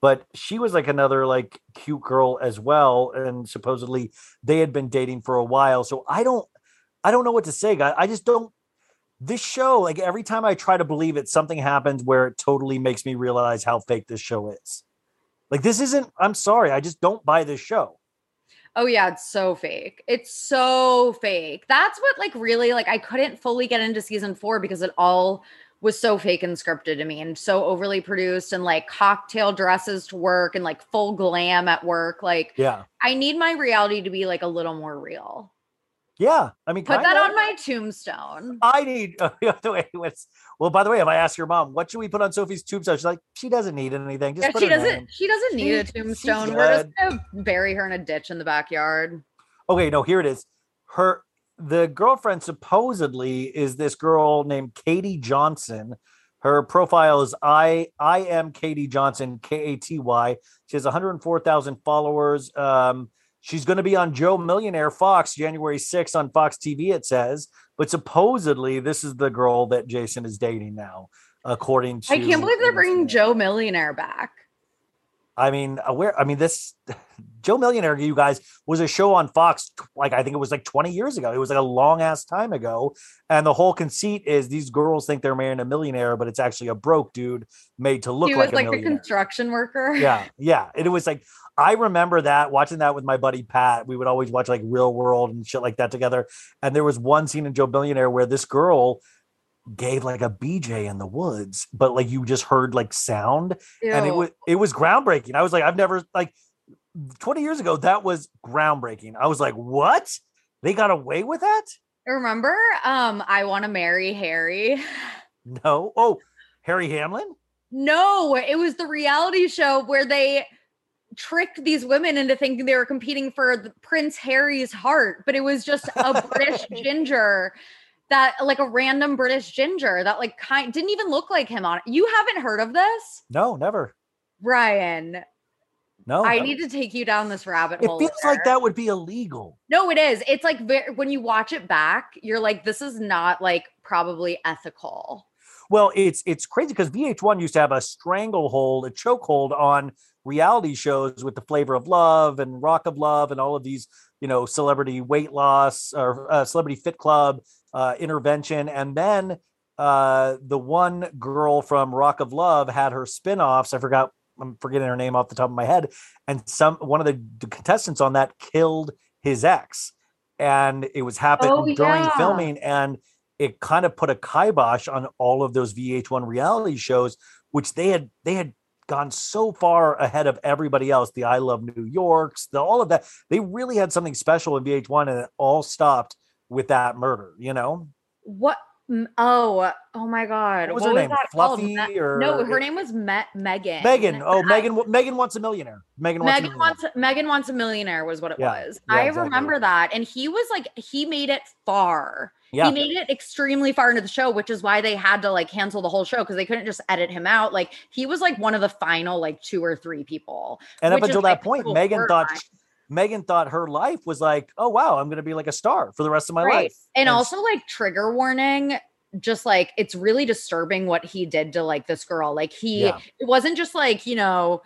But she was like another like cute girl as well, and supposedly they had been dating for a while. So I don't, I don't know what to say, guys. I just don't. This show, like every time I try to believe it, something happens where it totally makes me realize how fake this show is. Like this isn't. I'm sorry, I just don't buy this show. Oh yeah, it's so fake. It's so fake. That's what like really like I couldn't fully get into season 4 because it all was so fake and scripted to me and so overly produced and like cocktail dresses to work and like full glam at work. Like Yeah, I need my reality to be like a little more real. Yeah. I mean, Put that kinda. on my tombstone. I need. by the way, well? By the way, if I ask your mom, what should we put on Sophie's tombstone? She's like, she doesn't need anything. Just Yeah, she doesn't name. she doesn't need a She- she's tombstone. We're just gonna bury her in a ditch in the backyard. Okay, no, here it is. Her the girlfriend supposedly is this girl named Katie Johnson. Her profile is I I am Katie Johnson K A T Y. She has 104,000 followers. Um, she's going to be on Joe Millionaire Fox January 6th on Fox TV. It says, but supposedly this is the girl that Jason is dating now, according to. I can't believe they're bringing Joe Millionaire back. I mean, where I mean, this Joe Millionaire, you guys, was a show on Fox. Like I think it was like 20 years ago. It was like a long ass time ago. And the whole conceit is these girls think they're marrying a millionaire, but it's actually a broke dude made to look he like was a like a millionaire. construction worker. yeah, yeah. And it was like I remember that watching that with my buddy Pat. We would always watch like Real World and shit like that together. And there was one scene in Joe Millionaire where this girl gave like a BJ in the woods, but like you just heard like sound and it was it was groundbreaking. I was like, I've never like 20 years ago, that was groundbreaking. I was like, what? They got away with that? Remember, um, I want to marry Harry. No. Oh, Harry Hamlin? No, it was the reality show where they tricked these women into thinking they were competing for the Prince Harry's heart, but it was just a British ginger that like a random British ginger that like kind didn't even look like him on it. You haven't heard of this? No, never. Ryan, No, I need to take you down this rabbit it hole. It feels like that would be illegal. No, it is. It's like when you watch it back, you're like, this is not like probably ethical. Well, it's it's crazy because VH1 used to have a stranglehold, a chokehold on reality shows with the Flavor of Love and Rock of Love and all of these, you know, celebrity weight loss or uh, celebrity fit club uh, intervention, and then uh, the one girl from Rock of Love had her spin-offs. I forgot. I'm forgetting her name off the top of my head. And some one of the, contestants on that killed his ex, and it was happening Oh, during yeah. filming, and it kind of put a kibosh on all of those VH1 reality shows, which they had they had gone so far ahead of everybody else. The I Love New Yorks, the all of that. They really had something special in VH1, and it all stopped with that murder. You know, What? Oh, oh my God. What was What her was name? that? Fluffy Me- or- no, her name was Me- Megan. Megan. Oh, I- Megan. Megan wants a millionaire. Megan wants. a Megan millionaire. wants Megan wants a millionaire was what it Yeah, was. yeah, I exactly. remember that, and he was like he made it far. Yeah. He made it extremely far into the show, which is why they had to like cancel the whole show because they couldn't just edit him out. Like he was like one of the final like two or three people. And up is, until like, that point, Megan thought. Megan thought her life was like, oh wow, I'm going to be like a star for the rest of my Right. life. And, s- also like trigger warning, just like it's really disturbing what he did to like this girl. Like he Yeah. it wasn't just like, you know,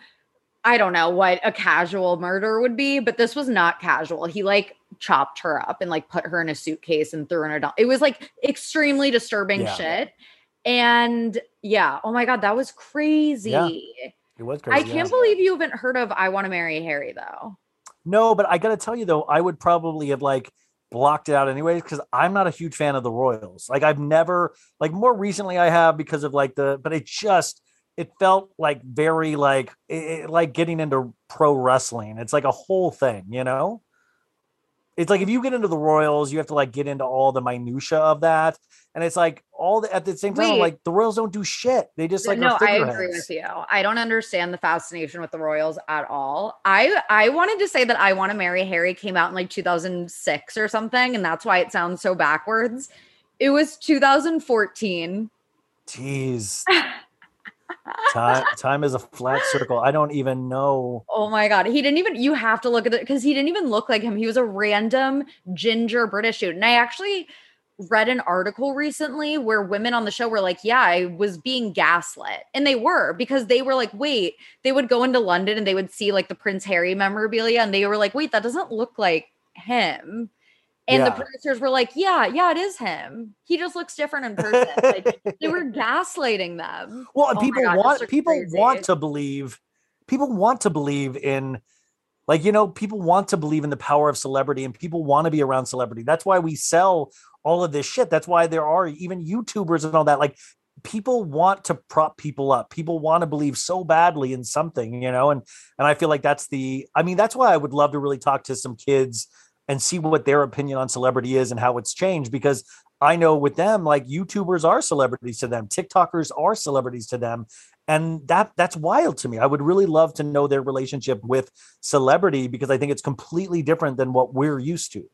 I don't know what a casual murder would be, but this was not casual. He like chopped her up and like put her in a suitcase and threw her in a dump. It was like extremely disturbing Yeah. shit. And yeah, oh my god, that was crazy. it was I crazy. yeah. can't believe you haven't heard of I Want to Marry Harry though. No, but I got to tell you though, I would probably have like blocked it out anyways because I'm not a huge fan of the Royals. Like I've never, like more recently, I have because of like the, but it just it felt like very like it, like getting into pro wrestling. It's like a whole thing, you know. It's like if you get into the Royals, you have to like get into all the minutia of that, and it's like all the, at the same time, Wait. like the Royals don't do shit. They just like no, I agree with you. I don't understand the fascination with the Royals at all. I I wanted to say that I Want to Marry Harry came out in like 2006 or something, and that's why it sounds so backwards. It was 2014. Jeez. time time is a flat circle. I don't even know. Oh my god, he didn't even. You have to look at it because he didn't even look like him. He was a random ginger British dude, and I actually read an article recently where women on the show were like, "Yeah, I was being gaslit," and they were because they were like, "Wait," they would go into London and they would see like the Prince Harry memorabilia, and they were like, "Wait, that doesn't look like him." And the producers were like, "Yeah, yeah, it is him. He just looks different in person." like they were gaslighting them. Well, Oh people God, want people crazy. want to believe people want to believe in like you know people want to believe in the power of celebrity and people want to be around celebrity. That's why we sell all of this shit. That's why there are even YouTubers and all that like people want to prop people up. People want to believe so badly in something, you know, and and I feel like that's the I mean that's why I would love to really talk to some kids and see what their opinion on celebrity is and how it's changed because I know with them, like YouTubers are celebrities to them, TikTokers are celebrities to them. And that that's wild to me. I would really love to know their relationship with celebrity because I think it's completely different than what we're used to.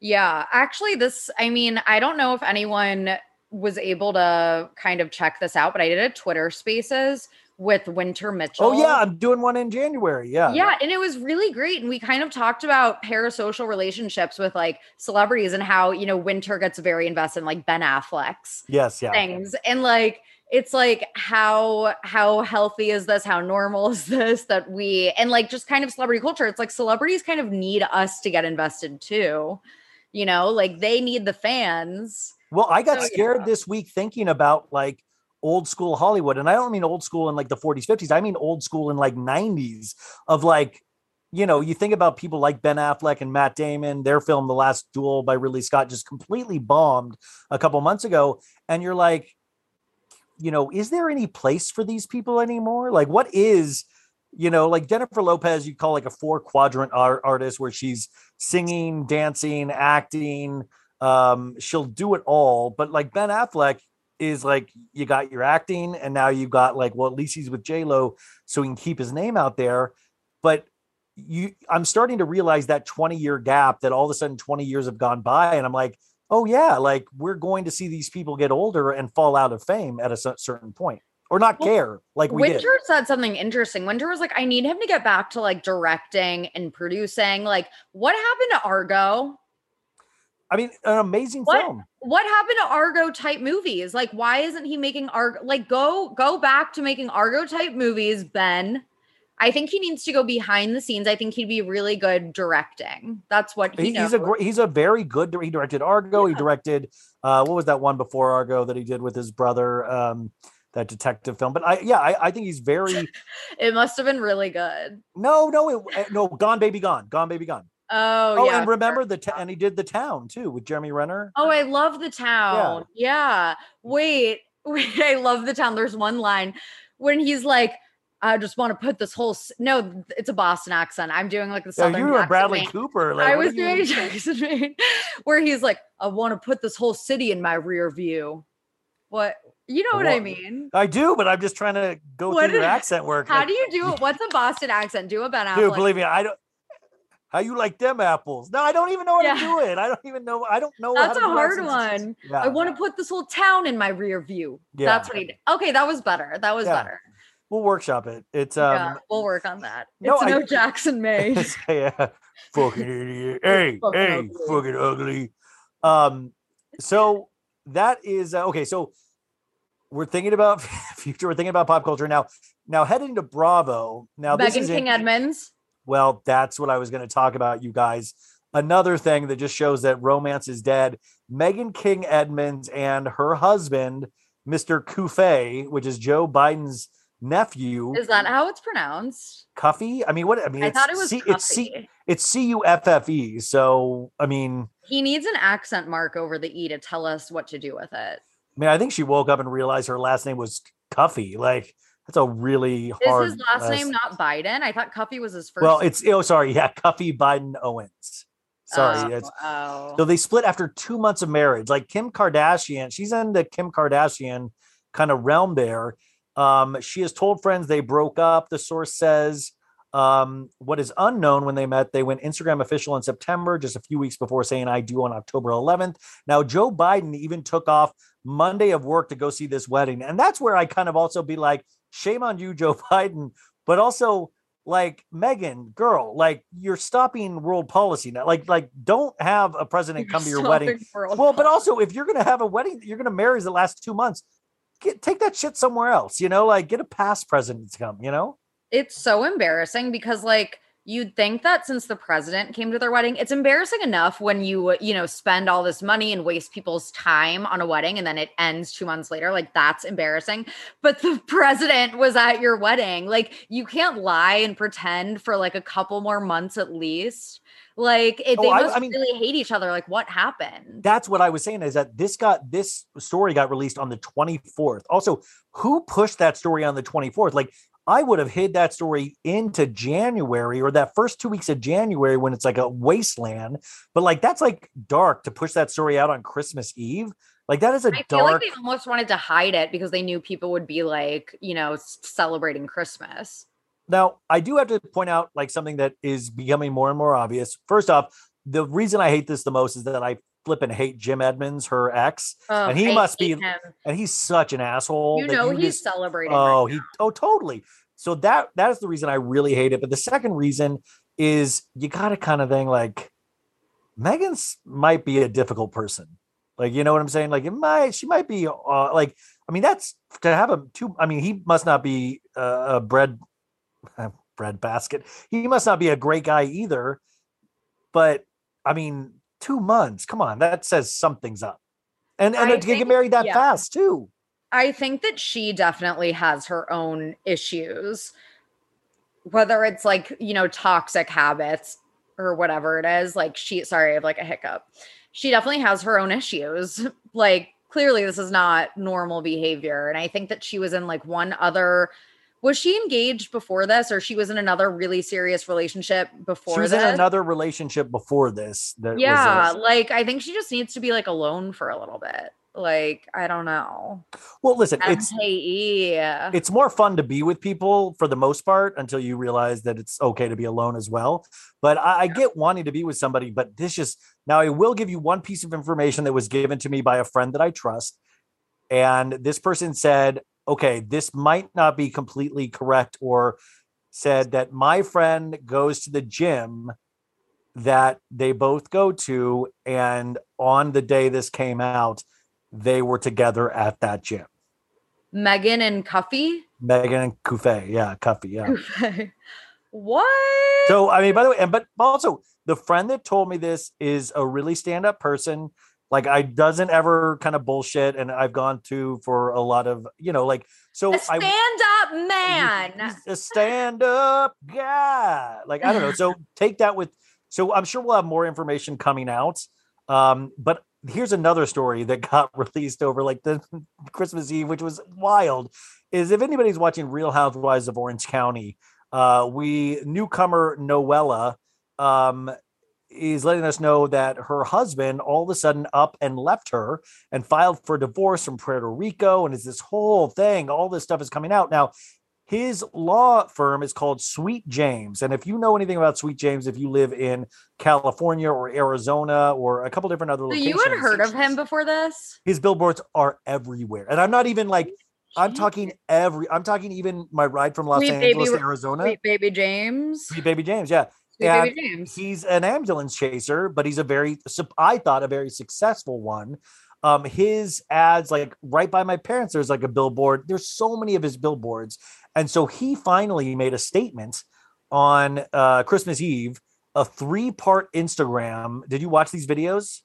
Yeah, actually, this, I mean, I don't know if anyone was able to kind of check this out, but I did a Twitter spaces with Winter Mitchell. Oh yeah, I'm doing one in January. Yeah. Yeah, and it was really great. And we kind of talked about parasocial relationships with like celebrities and how, you know, Winter gets very invested in like Ben Affleck's Yes, yeah. things. And like, it's like how how healthy is this? How normal is this that we and like just kind of celebrity culture. It's like celebrities kind of need us to get invested too. You know, like they need the fans. Well, I got So, scared yeah. this week thinking about like old school Hollywood. And I don't mean old school in like the 40s, 50s. I mean old school in like 90s of like, you know, you think about people like Ben Affleck and Matt Damon, their film The Last Duel by Ridley Scott just completely bombed a couple months ago. And you're like, you know, is there any place for these people anymore? Like, what is, you know, like Jennifer Lopez, you call like a four quadrant art- artist where she's singing, dancing, acting. Um, she'll do it all. But like Ben Affleck is like, you got your acting, and now you got like, well, at least he's with J Lo, so he can keep his name out there. But you, I'm starting to realize that 20 year gap that all of a sudden 20 years have gone by, and I'm like, oh yeah, like we're going to see these people get older and fall out of fame at a certain point. or not Well, care like we Winter did. said something interesting. Winter was like, I need him to get back to like directing and producing. Like, what happened to Argo? I mean, an amazing What? film. What happened to Argo type movies? Like, why isn't he making Argo? Like, go go back to making Argo type movies, Ben. I think he needs to go behind the scenes. I think he'd be really good directing. That's what he, He, knows. he's a he's a very good. He directed Argo. He directed uh, what was that one before Argo that he did with his brother? Um, that detective film. But I, yeah, I, I think he's very. it must have been really good. no, no, it, uh, no. Gone, baby, gone. Gone, baby, gone. Oh, Oh, yeah. and remember the ta- and he did the town too with Jeremy Renner. Oh, I love the town. Yeah. Wait, wait, I love the town. There's one line when he's like, I just want to put this whole s- no, it's a Boston accent. I'm doing like the Yeah, you were Bradley Maine. Cooper. Like, I was you- doing Jackson Maine, where he's like, I want to put this whole city in my rear view. What you know what I mean? I do, but I'm just trying to go What through your accent work. How like, do you do it? What's a Boston accent? Do a Ben Affleck. Dude, believe me, I don't. How you like them apples? No, I don't even know how Yeah. to do it. I don't even know. I don't know. how That's to a hard one. Yeah. I want to put this whole town in my rear view. Yeah. That's what he did. Okay, that was better. That was Yeah. better. We'll workshop it. It's um. yeah, we'll work on that. no, it's I- no Jackson May. yeah, fucking idiot. Hey, Fucking hey, ugly. fucking ugly. Um, so that is uh, okay. So we're thinking about future. We're thinking about pop culture now. Now heading to Bravo. Now this Meghan King in- Edmonds. Well, that's what I was going to talk about, you guys. Another thing that just shows that romance is dead. Meghan King Edmonds and her husband, Mr. Cuffe, which is Joe Biden's nephew, Is that how it's pronounced? Cuffy. I mean, what? I mean, I it's thought it was C, it's C, it's C U F F E. So, I mean, He needs an accent mark over the E to tell us what to do with it. I mean, I think she woke up and realized her last name was Cuffy. Like, that's a really Is hard. his last uh, name not Biden? I thought Cuffy was his first. Well, it's oh, sorry, yeah, Cuffy Biden Owens. Sorry, Oh, it's oh. So they split after two months of marriage. Like Kim Kardashian, she's in the Kim Kardashian kind of realm there. Um, she has told friends they broke up. The source says um, what is unknown when they met, they went Instagram official in September, just a few weeks before saying I do on October 11th. Now, Joe Biden even took off Monday of work to go see this wedding. And that's where I kind of also be like, shame on you, Joe Biden, but also like Meghan, girl, like you're stopping world policy now. Like, like don't have a president come to your wedding. Well, but also if you're gonna have a wedding you're gonna marry the last two months, get take that shit somewhere else. You know, like get a past president to come. You know, it's so embarrassing because like you'd think that since the president came to their wedding it's embarrassing enough when you you know spend all this money and waste people's time on a wedding and then it ends 2 months later like that's embarrassing. But the president was at your wedding. Like you can't lie and pretend for like a couple more months at least. Like it, Oh, they I- must I mean- really hate each other. Like what happened? That's what I was saying is that this got this story got released on the 24th. Also, who pushed that story on the 24th? Like I would have hid that story into January or that first two weeks of January when it's like a wasteland. But like that's like dark to push that story out on Christmas Eve. Like that is a I feel like dark. they almost wanted to hide it because they knew people would be like, you know, celebrating Christmas. Now, I do have to point out like something that is becoming more and more obvious. First off, the reason I hate this the most is that I flip and hate Jim Edmonds, her ex, Oh, and he I must be, him. and he's such an asshole. You know you he's just- celebrating. Oh, right he oh totally. So that that is the reason I really hate it. But the second reason is you got to kind of think like Meghan's might be a difficult person. Like you know what I'm saying? Like it might she might be uh, like I mean that's to have a two. I mean he must not be uh, a bread bread basket. He must not be a great guy either. But I mean two months. Come on, that says something's up. And and I to get married that yeah. fast too. I think that she definitely has her own issues, whether it's like, you know, toxic habits or whatever it is. Like, she, sorry, I have like a hiccup. She definitely has her own issues. Like, clearly, this is not normal behavior. And I think that she was in like one other. Was she engaged before this, or she was in another really serious relationship before She was this? in another relationship before this. That was, yeah, like I think she just needs to be like alone for a little bit. Like I don't know. well, listen, it's it's more fun to be with people for the most part until you realize that it's okay to be alone as well. But I, I get wanting to be with somebody, but this just now I will give you one piece of information that was given to me by a friend that I trust. And this person said, okay, this might not be completely correct, or said that my friend goes to the gym that they both go to, and on the day this came out, they were together at that gym. Meghan and Cuffy. Megan and Cuffey, yeah, Cuffy, yeah. what? So I mean, by the way, and but also the friend that told me this is a really stand-up person. Like I doesn't ever kind of bullshit, and I've gone to for a lot of you know, like so a I stand-up man. a stand-up guy. Like I don't know. So take that with. So I'm sure we'll have more information coming out. Um, but here's another story that got released over like the Christmas Eve, which was wild. Is if anybody's watching Real Housewives of Orange County, uh, we newcomer Noella um, is letting us know that her husband all of a sudden up and left her and filed for divorce from Puerto Rico, and is this whole thing. All this stuff is coming out now. His law firm is called Sweet James. And if you know anything about Sweet James, if you live in California or Arizona or a couple different other So locations, you had heard of him before this? his billboards are everywhere. And I'm not even like, I'm talking every, I'm talking even my ride from Los Sweet Angeles baby- to Arizona. Sweet baby James. Sweet Baby James, yeah. And James. He's an ambulance chaser, but he's a very, I thought, a very successful one. Um, his ads, like right by my parents, there's like a billboard. There's so many of his billboards, and so he finally made a statement on uh, Christmas Eve, a three-part Instagram. Did you watch these videos?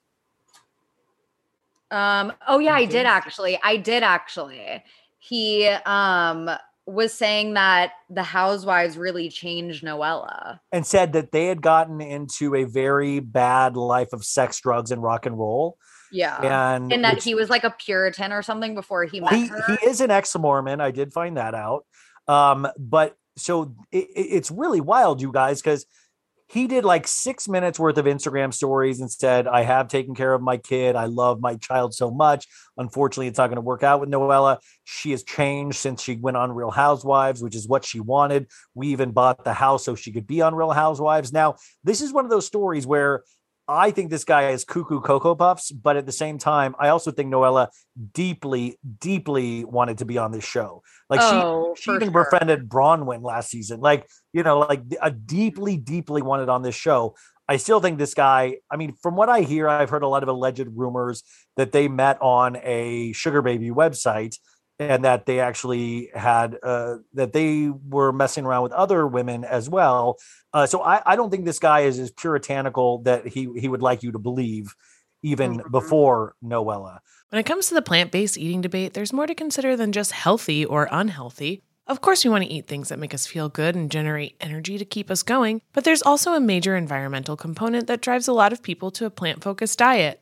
Um, oh yeah, I did actually. I did actually. He um was saying that the housewives really changed Noella. and said that they had gotten into a very bad life of sex, drugs, and rock and roll. Yeah. And, and that which- he was like a Puritan or something before he met he, her. he is an ex-Mormon. I did find that out. Um, but so it, it- it's really wild, you guys, because he did like six minutes worth of Instagram stories and said, I have taken care of my kid. I love my child so much. Unfortunately, it's not going to work out with Noella. She has changed since she went on Real Housewives, which is what she wanted. We even bought the house so she could be on Real Housewives. Now, this is one of those stories where I think this guy is cuckoo cocoa puffs, but at the same time, I also think Noella deeply, deeply wanted to be on this show. Like Oh, she, she even sure. befriended Braunwyn last season. Like you know, like a deeply, deeply wanted on this show. I still think this guy. I mean, from what I hear, I've heard a lot of alleged rumors that they met on a sugar baby website and that they actually had uh, that they were messing around with other women as well. Uh, so I, I don't think this guy is as puritanical that he he would like you to believe, even Mhm. before Noella. When it comes to the plant based eating debate, there's more to consider than just healthy or unhealthy. Of course, we want to eat things that make us feel good and generate energy to keep us going, but there's also a major environmental component that drives a lot of people to a plant focused diet.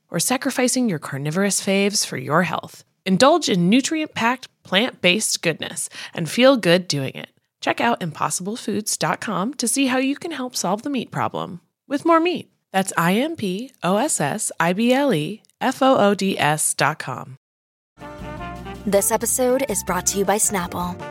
or sacrificing your carnivorous faves for your health. Indulge in nutrient packed, plant based goodness and feel good doing it. Check out impossiblefoods.com to see how you can help solve the meat problem with more meat. That's I M P O S S I B L E F O O D S.com. This episode is brought to you by Snapple.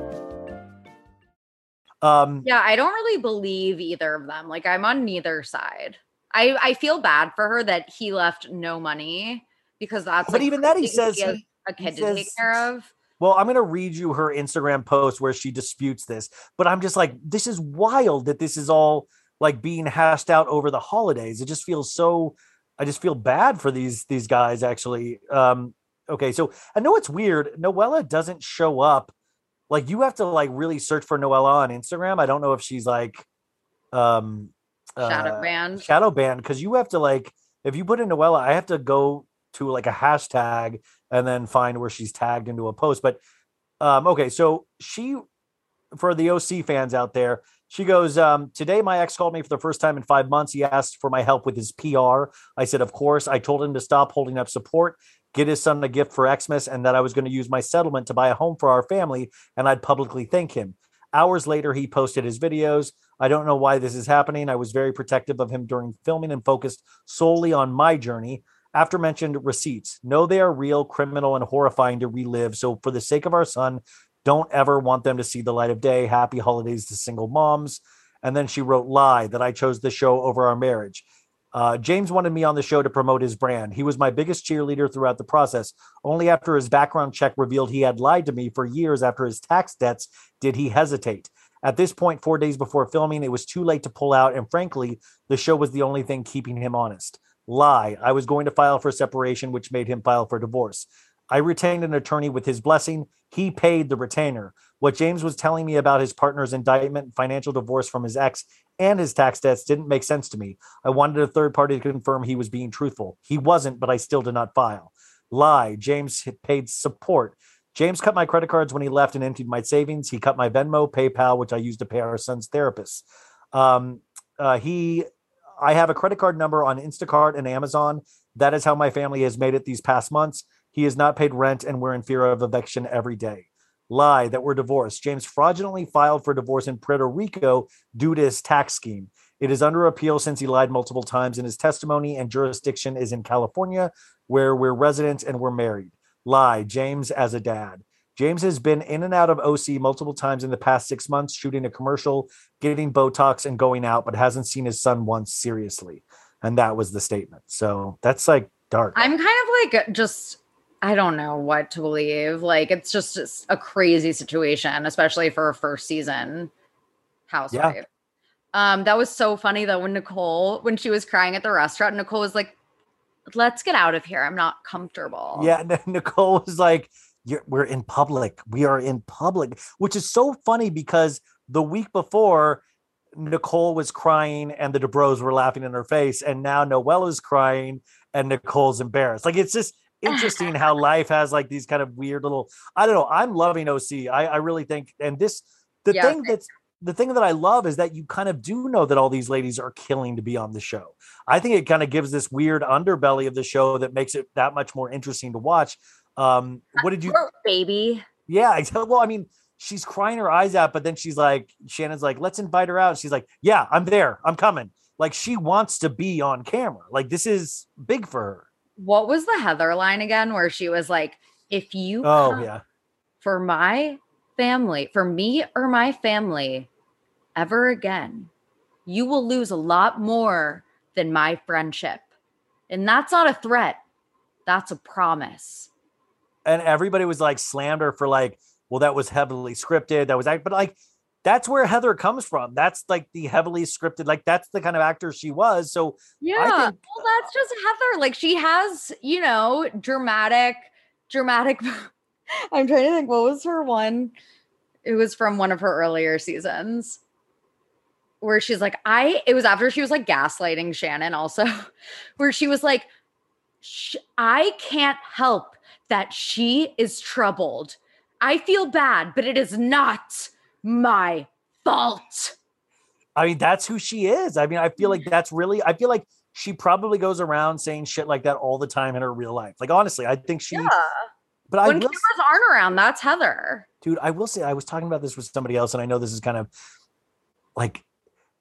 Um, Yeah, I don't really believe either of them. Like I'm on neither side. I I feel bad for her that he left no money because that's But like, even that he says- he- a kid to take care of. Well, I'm going to read you her Instagram post where she disputes this, but I'm just like, this is wild that this is all like being hashed out over the holidays. It just feels so. I just feel bad for these these guys. Actually, um, okay, so I know it's weird. Noella doesn't show up. Like you have to like really search for Noella on Instagram. I don't know if she's like, um, Shadow uh, banned. shadow banned because you have to like if you put in Noella, I have to go to like a hashtag and then find where she's tagged into a post. But um, okay, so she for the OC fans out there, she goes, um, today my ex called me for the first time in five months. He asked for my help with his PR. I said, of course. I told him to stop holding up support, get his son a gift for Xmas, and that I was going to use my settlement to buy a home for our family, and I'd publicly thank him. Hours later, he posted his videos. I don't know why this is happening. I was very protective of him during filming and focused solely on my journey. After mentioned receipts, know they are real, criminal, and horrifying to relive. So, for the sake of our son, don't ever want them to see the light of day. Happy holidays to single moms. And then she wrote, Lie that I chose the show over our marriage. Uh, James wanted me on the show to promote his brand. He was my biggest cheerleader throughout the process. Only after his background check revealed he had lied to me for years after his tax debts did he hesitate. At this point, four days before filming, it was too late to pull out. And frankly, the show was the only thing keeping him honest. Lie. I was going to file for separation, which made him file for divorce. I retained an attorney with his blessing. He paid the retainer. What James was telling me about his partner's indictment, and financial divorce from his ex, and his tax debts didn't make sense to me. I wanted a third party to confirm he was being truthful. He wasn't, but I still did not file. Lie. James paid support. James cut my credit cards when he left and emptied my savings. He cut my Venmo, PayPal, which I used to pay our son's therapist. Um, uh, he, I have a credit card number on Instacart and Amazon. That is how my family has made it these past months. He has not paid rent, and we're in fear of eviction every day. Lie that we're divorced. James fraudulently filed for divorce in Puerto Rico due to his tax scheme. It is under appeal since he lied multiple times in his testimony, and jurisdiction is in California, where we're residents and we're married. Lie, James as a dad. James has been in and out of OC multiple times in the past six months, shooting a commercial, getting Botox, and going out, but hasn't seen his son once seriously. And that was the statement. So that's like dark. I'm kind of like just I don't know what to believe. Like it's just just a crazy situation, especially for a first season housewife. Um, that was so funny though when Nicole, when she was crying at the restaurant, Nicole was like, "Let's get out of here. I'm not comfortable." Yeah, Nicole was like, You're, "We're in public. We are in public," which is so funny because the week before, Nicole was crying and the DeBros were laughing in her face, and now Noella is crying and Nicole's embarrassed. Like it's just interesting how life has like these kind of weird little. I don't know. I'm loving OC. I, I really think, and this the Yeah, thing that's the thing that I love is that you kind of do know that all these ladies are killing to be on the show. I think it kind of gives this weird underbelly of the show that makes it that much more interesting to watch. Um, what did you? Baby. Yeah. Well, I mean, she's crying her eyes out, but then she's like, Shannon's like, let's invite her out. She's like, yeah, I'm there. I'm coming. Like she wants to be on camera. Like this is big for her. What was the Heather line again where she was like, if you Oh yeah. for my family, for me or my family ever again, you will lose a lot more than my friendship. And that's not a threat. That's a promise. And everybody was like slammed her for like, well, that was heavily scripted. That was but like that's where Heather comes from. That's like the heavily scripted, like that's the kind of actor she was. So Yeah. think- well, that's just Heather. Like she has, you know, dramatic, dramatic. I'm trying to think what was her one? It was from one of her earlier seasons where she's like, I, it was after she was like gaslighting Shannon also, where she was like, "Sh- I can't help that she is troubled. I feel bad, but it is not my fault. I mean, that's who she is. I mean, I feel Mm. like that's really, I feel like she probably goes around saying shit like that all the time in her real life. Like, honestly, I think she, Yeah. but I when will, cameras aren't around, that's Heather. dude, I will say, I was talking about this with somebody else, and I know this is kind of like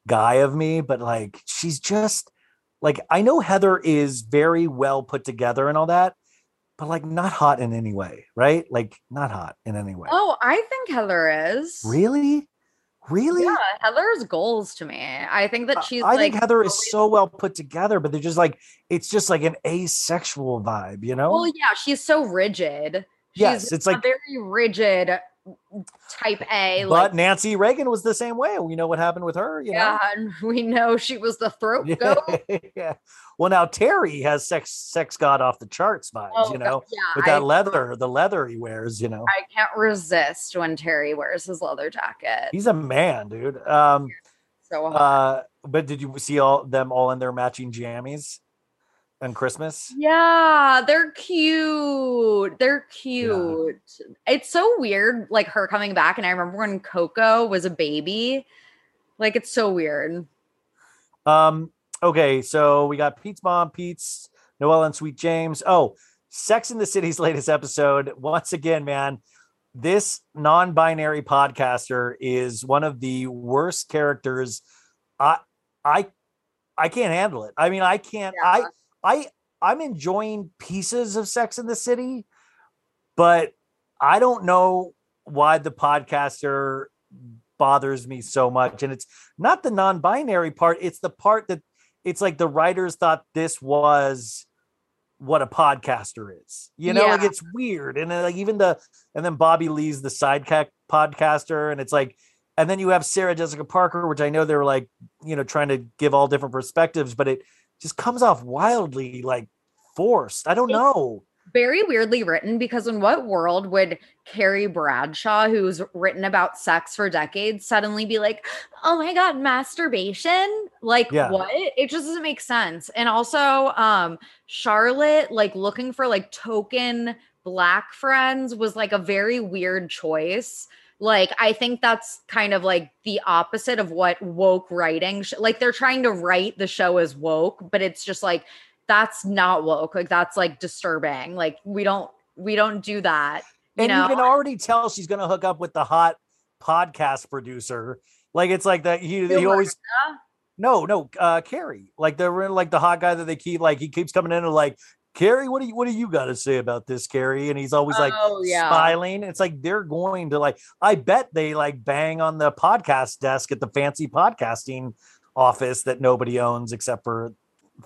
guy of me, but like, she's just like, I know Heather is very well put together and all that, but like, not hot in any way, right? Like, not hot in any way. Oh, I think Heather is. Really? Really? Yeah, Heather's goals to me. I think that she's I like think Heather is so well put together, but they're just like it's just like an asexual vibe, you know? Well, yeah, she's so rigid. Yes, it's like- very rigid type A. but like Nancy Reagan was the same way. We know what happened with her, you yeah, and we know she was the throat know. goat. yeah. Well, now Terry has sex sex god off the charts vibes, Oh, you know, yeah, with I- that leather, the leather he wears, you know. I can't resist when Terry wears his leather jacket. He's a man, dude. Um So hot. Uh, but did you see all them all in their matching jammies on Christmas? Yeah, they're cute. They're cute. It's so weird, like her coming back. And I remember when Coco was a baby. Like it's so weird. Um, okay, so we got Pete's mom, Pete's Noella and Sweet James. Oh, Sex in the City's latest episode. Once again, man, this non-binary podcaster is one of the worst characters. I I I can't handle it. I mean, I can't I I I'm enjoying pieces of Sex in the City, but I don't know why the podcaster bothers me so much. And it's not the non-binary part, it's the part that it's like the writers thought this was what a podcaster is. You know, like it's weird. And like even the and then Bobby Lee's the sidekick podcaster, and it's like and then you have Sarah Jessica Parker, which I know they're like, you know, trying to give all different perspectives, but it just comes off wildly like forced. I don't know. Very weirdly written because in what world would Carrie Bradshaw, who's written about sex for decades, suddenly be like, oh my God, masturbation? Like, Yeah. what? It just doesn't make sense. And also, um, Charlotte, like looking for like token black friends was like a very weird choice. Like, I think that's kind of like the opposite of what woke writing, sh- like, they're trying to write the show as woke, but it's just like, that's not woke. Like, that's like disturbing. Like, we don't, we don't do that. You and know? you can already tell she's gonna hook up with the hot podcast producer. Like it's like that he, he always no no uh Carrie like they're like the hot guy that they keep like he keeps coming in and like Carrie what do you what do you got to say about this Carrie and he's always like Oh, yeah. smiling it's like they're going to like I bet they like bang on the podcast desk at the fancy podcasting office that nobody owns except for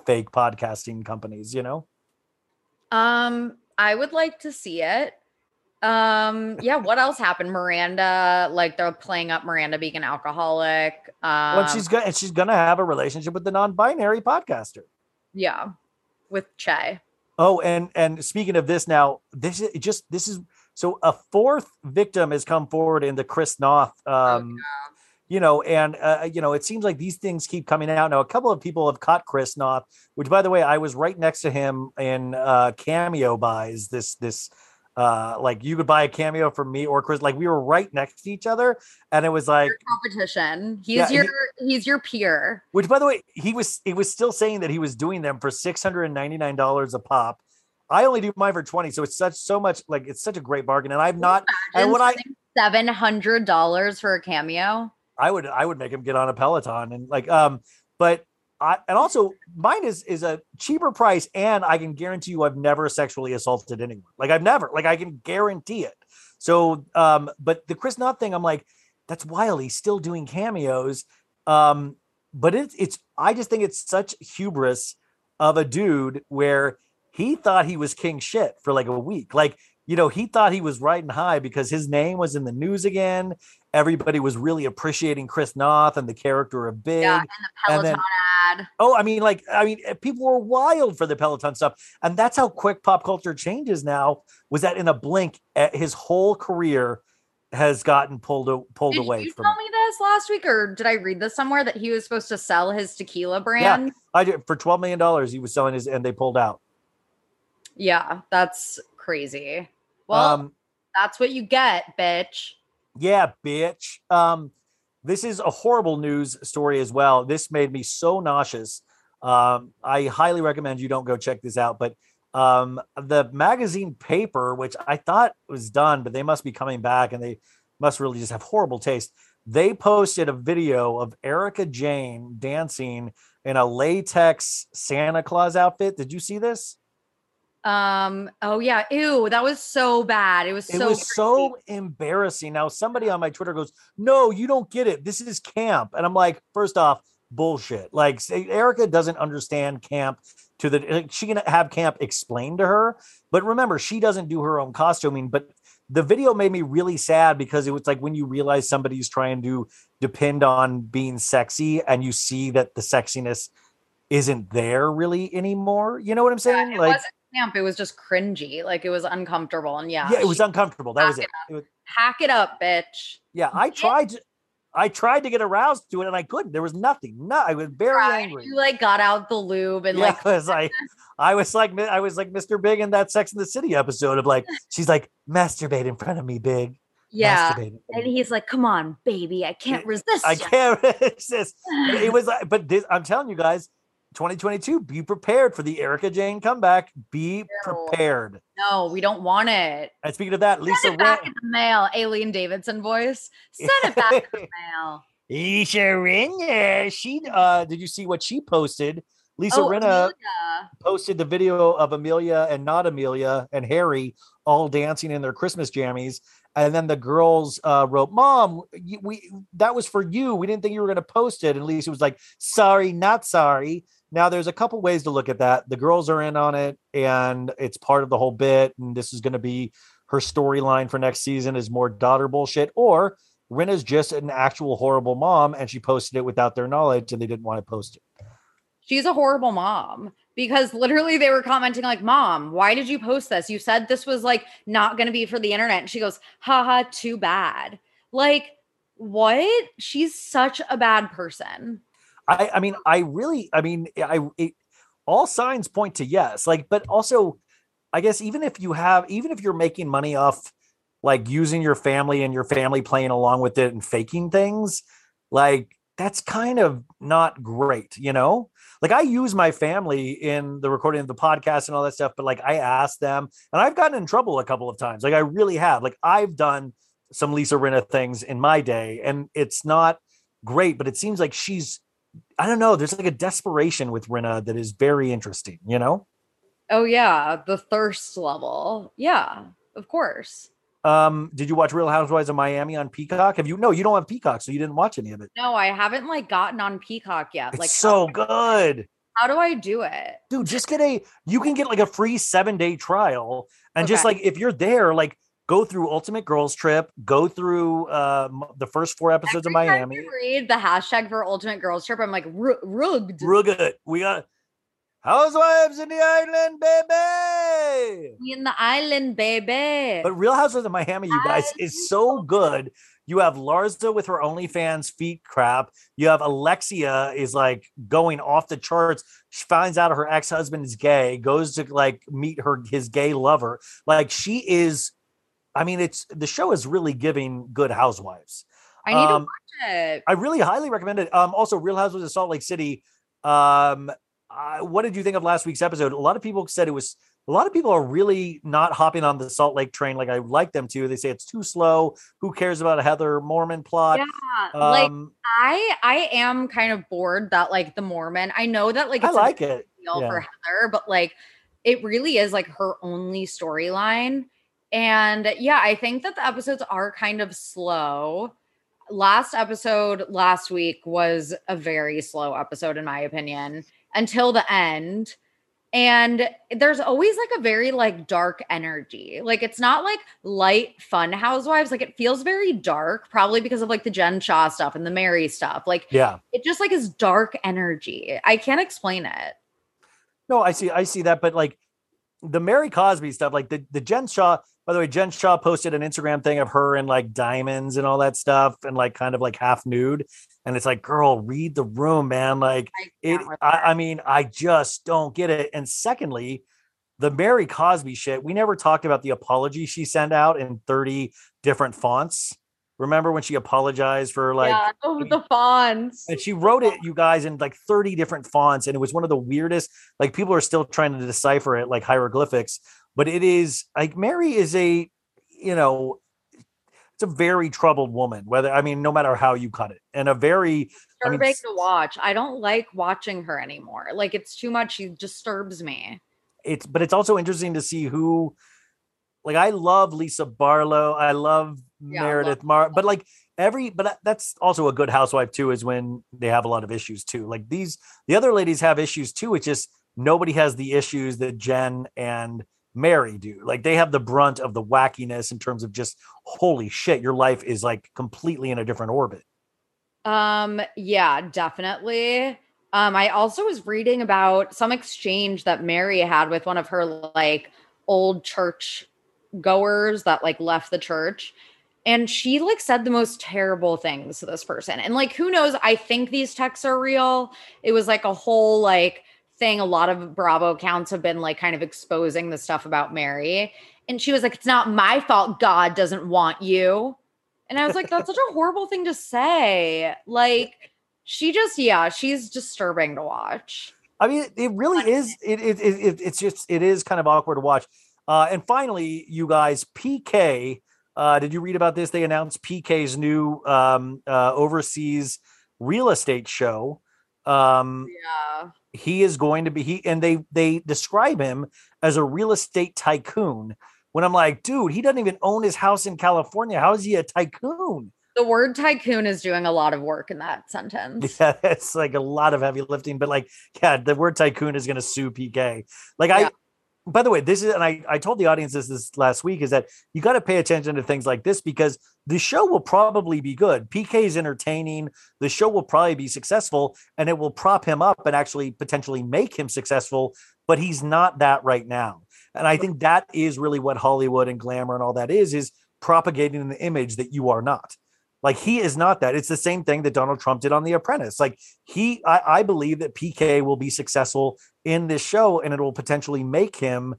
fake podcasting companies you know Um, I would like to see it. Um, yeah, what else happened? Miranda, like they're playing up Miranda being an alcoholic. Um, well she's gonna she's gonna have a relationship with the non-binary podcaster yeah, with Che. Oh, and and speaking of this now, this is just this is so a fourth victim has come forward in the Chris Noth um you know, and uh, you know, it seems like these things keep coming out. Now, a couple of people have caught Chris Noth, which by the way, I was right next to him in uh cameo buys this this uh like you could buy a cameo from me or Chris, like we were right next to each other, and it was like Competition. He's Yeah, he- your he's your peer. which by the way, he was he was still saying that he was doing them for six hundred and ninety nine dollars a pop. I only do mine for twenty, so it's such so much like it's such a great bargain. And I'm not and what I seven hundred dollars for a cameo. I would I would make him get on a Peloton and like um but I and also mine is is a cheaper price and I can guarantee you I've never sexually assaulted anyone. Like I've never like I can guarantee it. So um but the Chris Noth thing I'm like that's wild he's still doing cameos um but it's it's I just think it's such hubris of a dude where he thought he was king shit for like a week. Like you know, he thought he was riding high because his name was in the news again. Everybody was really appreciating Chris Noth and the character of Big. Yeah, and the and then- ad. Oh, I mean, like, I mean, eh, people were wild for the Peloton stuff, and that's how quick pop culture changes. Now, was that in a blink, eh, his whole career has gotten pulled pulled Did away you from. tell me this last week, or did I read this somewhere that he was supposed to sell his tequila brand? I did for twelve million dollars. He was selling his, and they pulled out. Yeah, that's crazy. Well, um, that's what you get, bitch. Yeah, bitch. Um, this is a horrible news story as well. This made me so nauseous. Um, I highly recommend you don't go check this out. But um, the magazine paper, which I thought was done, but they must be coming back and they must really just have horrible taste. They posted a video of Erika Jayne dancing in a latex Santa Claus outfit. Did you see this? Um, oh yeah, ew, that was so bad. It was It so was so embarrassing. Now, somebody on my Twitter goes, No, you don't get it. This is camp. And I'm like, First off, bullshit. Like, Erika doesn't understand camp to the, like, she can have camp explained to her. But remember, she doesn't do her own costuming. But the video made me really sad because it was like when you realize somebody's trying to depend on being sexy and you see that the sexiness isn't there really anymore. You know what I'm saying? it like, camp, it was just cringy. Like it was uncomfortable. And yeah, yeah, it was uncomfortable. That was it. it it was, hack it up, bitch. Yeah, I tried to I tried to get aroused to it and I couldn't. There was nothing. No, I was very Right. angry. You like got out the lube and yeah, like I was like, I was like, I was like Mr. Big in that Sex in the City episode of like, she's like, masturbate in front of me, Big. yeah. Masturbate in front And he's like, "Come on, baby, I can't resist." I ya." can't resist. It was, like- but this, I'm telling you guys, 2022, be prepared for the Erika Jayne comeback. Be prepared. No, we don't want it. And speaking of that, Lisa Send it back Rin- in the mail, Eileen Davidson voice. Send it back in the mail. Lisa Rinna, she uh did you see what she posted? Lisa Oh, Rinna Amelia. posted the video of Amelia and not Amelia and Harry all dancing in their Christmas jammies. And then the girls uh, wrote, "Mom, we that was for you. We didn't think you were going to post it." And Lisa was like, "Sorry, not sorry." Now there's a couple ways to look at that. The girls are in on it, and it's part of the whole bit. And this is going to be her storyline for next season is more daughter bullshit, or Rinna's just an actual horrible mom, and she posted it without their knowledge, and they didn't want to post it. She's a horrible mom because literally they were commenting like, "Mom, why did you post this? You said this was like not going to be for the internet." And she goes, "Haha, too bad." Like, what? She's such a bad person. I, I mean, I really, I mean, eh, I, it, all signs point to yes. Like, but also, I guess even if you have, even if you're making money off like using your family and your family playing along with it and faking things, like that's kind of not great, you know? Like I use my family in the recording of the podcast and all that stuff, but like I ask them and I've gotten in trouble a couple of times. Like I really have. Like I've done some Lisa Rinna things in my day and it's not great, but it seems like she's I don't know, there's like a desperation with Rinna that is very interesting, you know? Oh yeah, the thirst level. Yeah, of course. Um, did you watch Real Housewives of Miami on Peacock? Have you no, you don't have Peacock, so you didn't watch any of it. No, I haven't like gotten on Peacock yet. It's like so good. how do I do it? Dude, just get a you can get like a free seven day trial. And just like if you're there, like go through Ultimate Girls Trip, go through uh the first four episodes Every of Miami. read the hashtag for Ultimate Girls Trip, I'm like "Ru- rugged. Rugged. We got Housewives in the Island, baby. in the island, baby. But Real Housewives of Miami, you guys, is so good. You have Larsa with her OnlyFans feet crap. You have Alexia is like going off the charts. She finds out her ex husband is gay, goes to like meet her his gay lover. Like she is. I mean, it's the show is really giving good housewives. I need to um, watch it. I really highly recommend it. Um, also, Real Housewives of Salt Lake City. Um, I, what did you think of last week's episode? A lot of people said it was. A lot of people are really not hopping on the Salt Lake train like I like them to. They say it's too slow. Who cares about a Heather Mormon plot? yeah, like Um, I I am kind of bored that like the Mormon. I know that like I it's like a big it. deal Yeah. for Heather, but like it really is like her only storyline. And yeah, I think that the episodes are kind of slow. Last episode last week was a very slow episode, in my opinion, until the end. And there's always like a very like dark energy. Like it's not like light fun housewives. Like it feels very dark, probably because of like the Jen Shah stuff and the Mary stuff. Like yeah. it just like is dark energy. I can't explain it. No, I see. I see that, but like the Mary Cosby stuff, like the the Jen Shah. By the way, Jen Shah posted an Instagram thing of her in like diamonds and all that stuff, and like kind of like half nude. And it's like, girl, read the room, man. Like I it. I. I mean, I just don't get it. And secondly, the Mary Cosby shit. We never talked about the apology she sent out in thirty different fonts. Remember when she apologized for like yeah, the fonts. and she wrote it, you guys, in like 30 different fonts. And it was one of the weirdest, like people are still trying to decipher it like hieroglyphics. But it is like Mary is a, you know, it's a very troubled woman, whether I mean, no matter how you cut it. And a very I mean, to watch. I don't like watching her anymore. Like it's too much. She disturbs me. it's but it's also interesting to see who like I love Lisa Barlow. I love Yeah, Meredith Mar, but like every but uh, that's also a good housewife too, is when they have a lot of issues too. Like these the other ladies have issues too. It's just nobody has the issues that Jen and Mary do. Like they have the brunt of the wackiness in terms of just holy shit, your life is like completely in a different orbit. Um, yeah, definitely. Um, I also was reading about some exchange that Mary had with one of her like old church goers that like left the church. and she like said the most terrible things to this person. And like who knows, I think these texts are real. It was like a whole like thing a lot of Bravo accounts have been like kind of exposing the stuff about Mary. And she was like it's not my fault God doesn't want you. And I was like that's such a horrible thing to say. Like she just yeah, she's disturbing to watch. I mean, it really is. It, it, it, it it's just it is kind of awkward to watch. Uh, and finally, you guys, PK. Uh, did you read about this? They announced PK's new um, uh, overseas real estate show. Um, Yeah. He is going to be he and they they describe him as a real estate tycoon. When I'm like, dude, he doesn't even own his house in California. How is he a tycoon? The word tycoon is doing a lot of work in that sentence. Yeah, it's like a lot of heavy lifting, but like, yeah, the word tycoon is going to sue PK. Like, I, Yeah. By the way, this is, and I, I told the audience this this last week is that you got to pay attention to things like this because the show will probably be good. PK is entertaining. The show will probably be successful and it will prop him up and actually potentially make him successful, but he's not that right now. And I think that is really what Hollywood and glamour and all that is, is propagating the image that you are not. Like he is not that. It's the same thing that Donald Trump did on The Apprentice. Like he, I, I believe that PK will be successful in this show, and it will potentially make him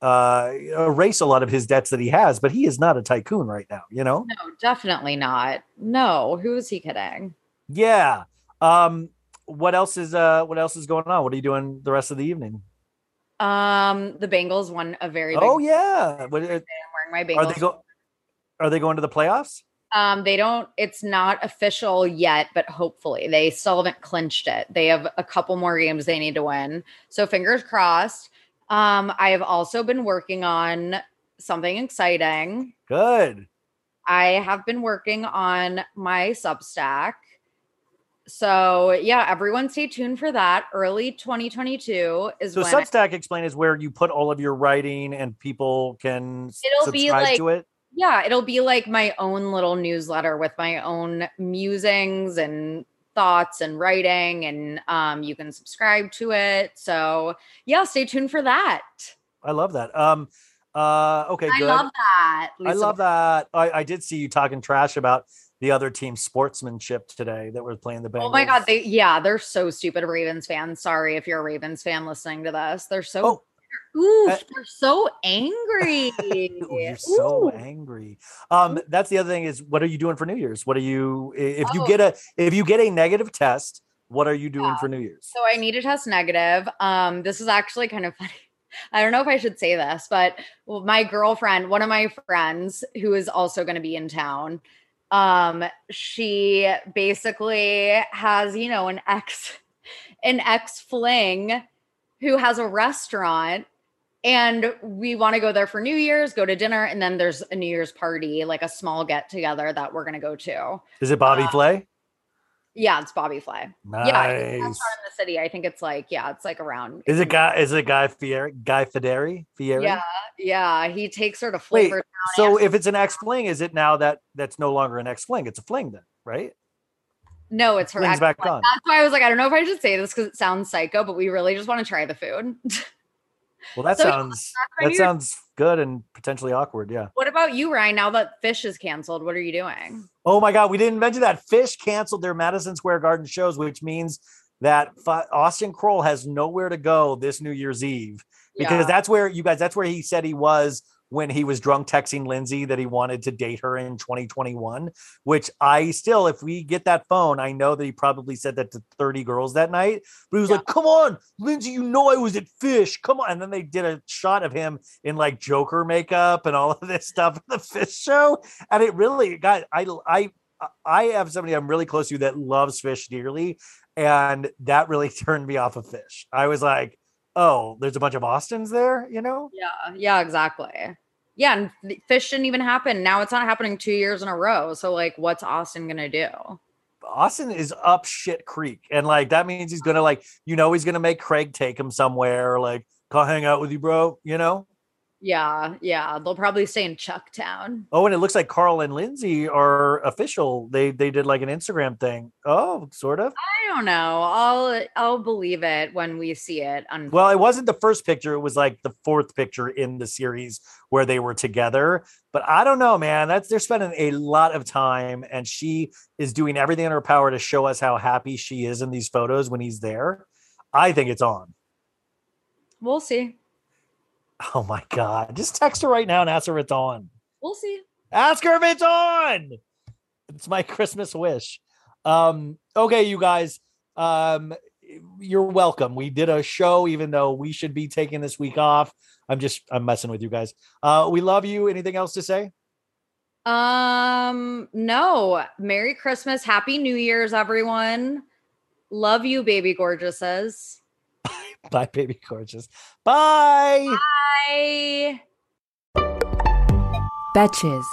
uh, erase a lot of his debts that he has. But he is not a tycoon right now. You know? No, definitely not. No, who is he kidding? Yeah. Um. What else is uh? What else is going on? What are you doing the rest of the evening? Um, the Bengals won a very big Oh yeah. What, uh, I'm wearing my are Bengals. they go? Are they going to the playoffs? Um, they don't, it's not official yet, but hopefully they still haven't clinched it. They have a couple more games they need to win. So fingers crossed. Um, I have also been working on something exciting. Good. I have been working on my Substack. So yeah, everyone stay tuned for that. Early 2022 is So when I- Substack explain is where you put all of your writing and people can It'll be subscribe like- to it. Yeah, it'll be like my own little newsletter with my own musings and thoughts and writing and um you can subscribe to it. So, yeah, stay tuned for that. I love that. Um uh okay, I love that. I love that. I, I did see you talking trash about the other team's sportsmanship today that was playing the Bengals. Oh my god, they yeah, they're so stupid Ravens fans. Sorry if you're a Ravens fan listening to this. They're so Oh. Ooh, they're so angry. Ooh, you're so Ooh. angry. Um, that's the other thing is what are you doing for New Year's? What are you if you Oh. get a if you get a negative test, what are you doing Yeah. for New Year's? So I need to test negative. Um, this is actually kind of funny. I don't know if I should say this, but my girlfriend, one of my friends who is also going to be in town, um, she basically has, you know, an ex, an ex fling who has a restaurant and we want to go there for New Year's, go to dinner, and then there's a New Year's party, like a small get together that we're going to go to. Is it Bobby uh, Flay? Yeah, it's Bobby Flay. Nice. Yeah, it's in the city. I think it's like, yeah, it's like around. Is it guy is it Guy Fieri Guy Fieri? Fieri? Yeah, yeah. He takes her to Wait, flavor. so if it's an X fling, is it now that that's no longer an X fling? It's a fling then, right? No, it's her. back like, on. That's why I was like, I don't know if I should say this because it sounds psycho, but we really just want to try the food. Well, that So, sounds my that sounds good and potentially awkward. Yeah. what about you, Ryan? Now that Phish is canceled, what are you doing? Oh my God, we didn't mention that Phish canceled their Madison Square Garden shows, which means that Austen Kroll has nowhere to go this New Year's Eve because Yeah. that's where you guys. That's where he said he was when he was drunk texting Lindsay that he wanted to date her in 2021. Which I still, if we get that phone, I know that he probably said that to 30 girls that night. But he was Yeah. like, "Come on, Lindsay, you know I was at Phish. Come on!" And then they did a shot of him in like Joker makeup and all of this stuff at the Phish show, and it really got. I I I have somebody I'm really close to that loves Phish dearly, and that really turned me off of Phish. I was like, oh, there's a bunch of Austens there, you know? Yeah, yeah, exactly. Yeah, and Phish didn't even happen. Now it's not happening two years in a row. So, like, what's Austen gonna do? Austen is up shit creek, and like that means he's gonna like, you know, he's gonna make Craig take him somewhere, like, come hang out with you, bro. You know? Yeah, yeah. They'll probably stay in Chucktown. Oh, and it looks like Carl and Lindsay are official. They they did like an Instagram thing. Oh, sort of. I don't know. I'll I'll believe it when we see it. On Well, it wasn't the first picture. It was like the fourth picture in the series where they were together. But I don't know, man. That's they're spending a lot of time, and she is doing everything in her power to show us how happy she is in these photos when he's there. I think it's on. we'll see. Oh my god! Just text her right now and ask her if it's on. We'll see. Ask her if it's on. It's my Christmas wish. Um, okay, you guys. Um, you're welcome. We did a show, even though we should be taking this week off. I'm just I'm messing with you guys. Uh, we love you. Anything else to say? Um, no. Merry Christmas, Happy New Year's, everyone. Love you, baby gorgeouses. Bye, baby gorgeous. Bye. Bye. Betches.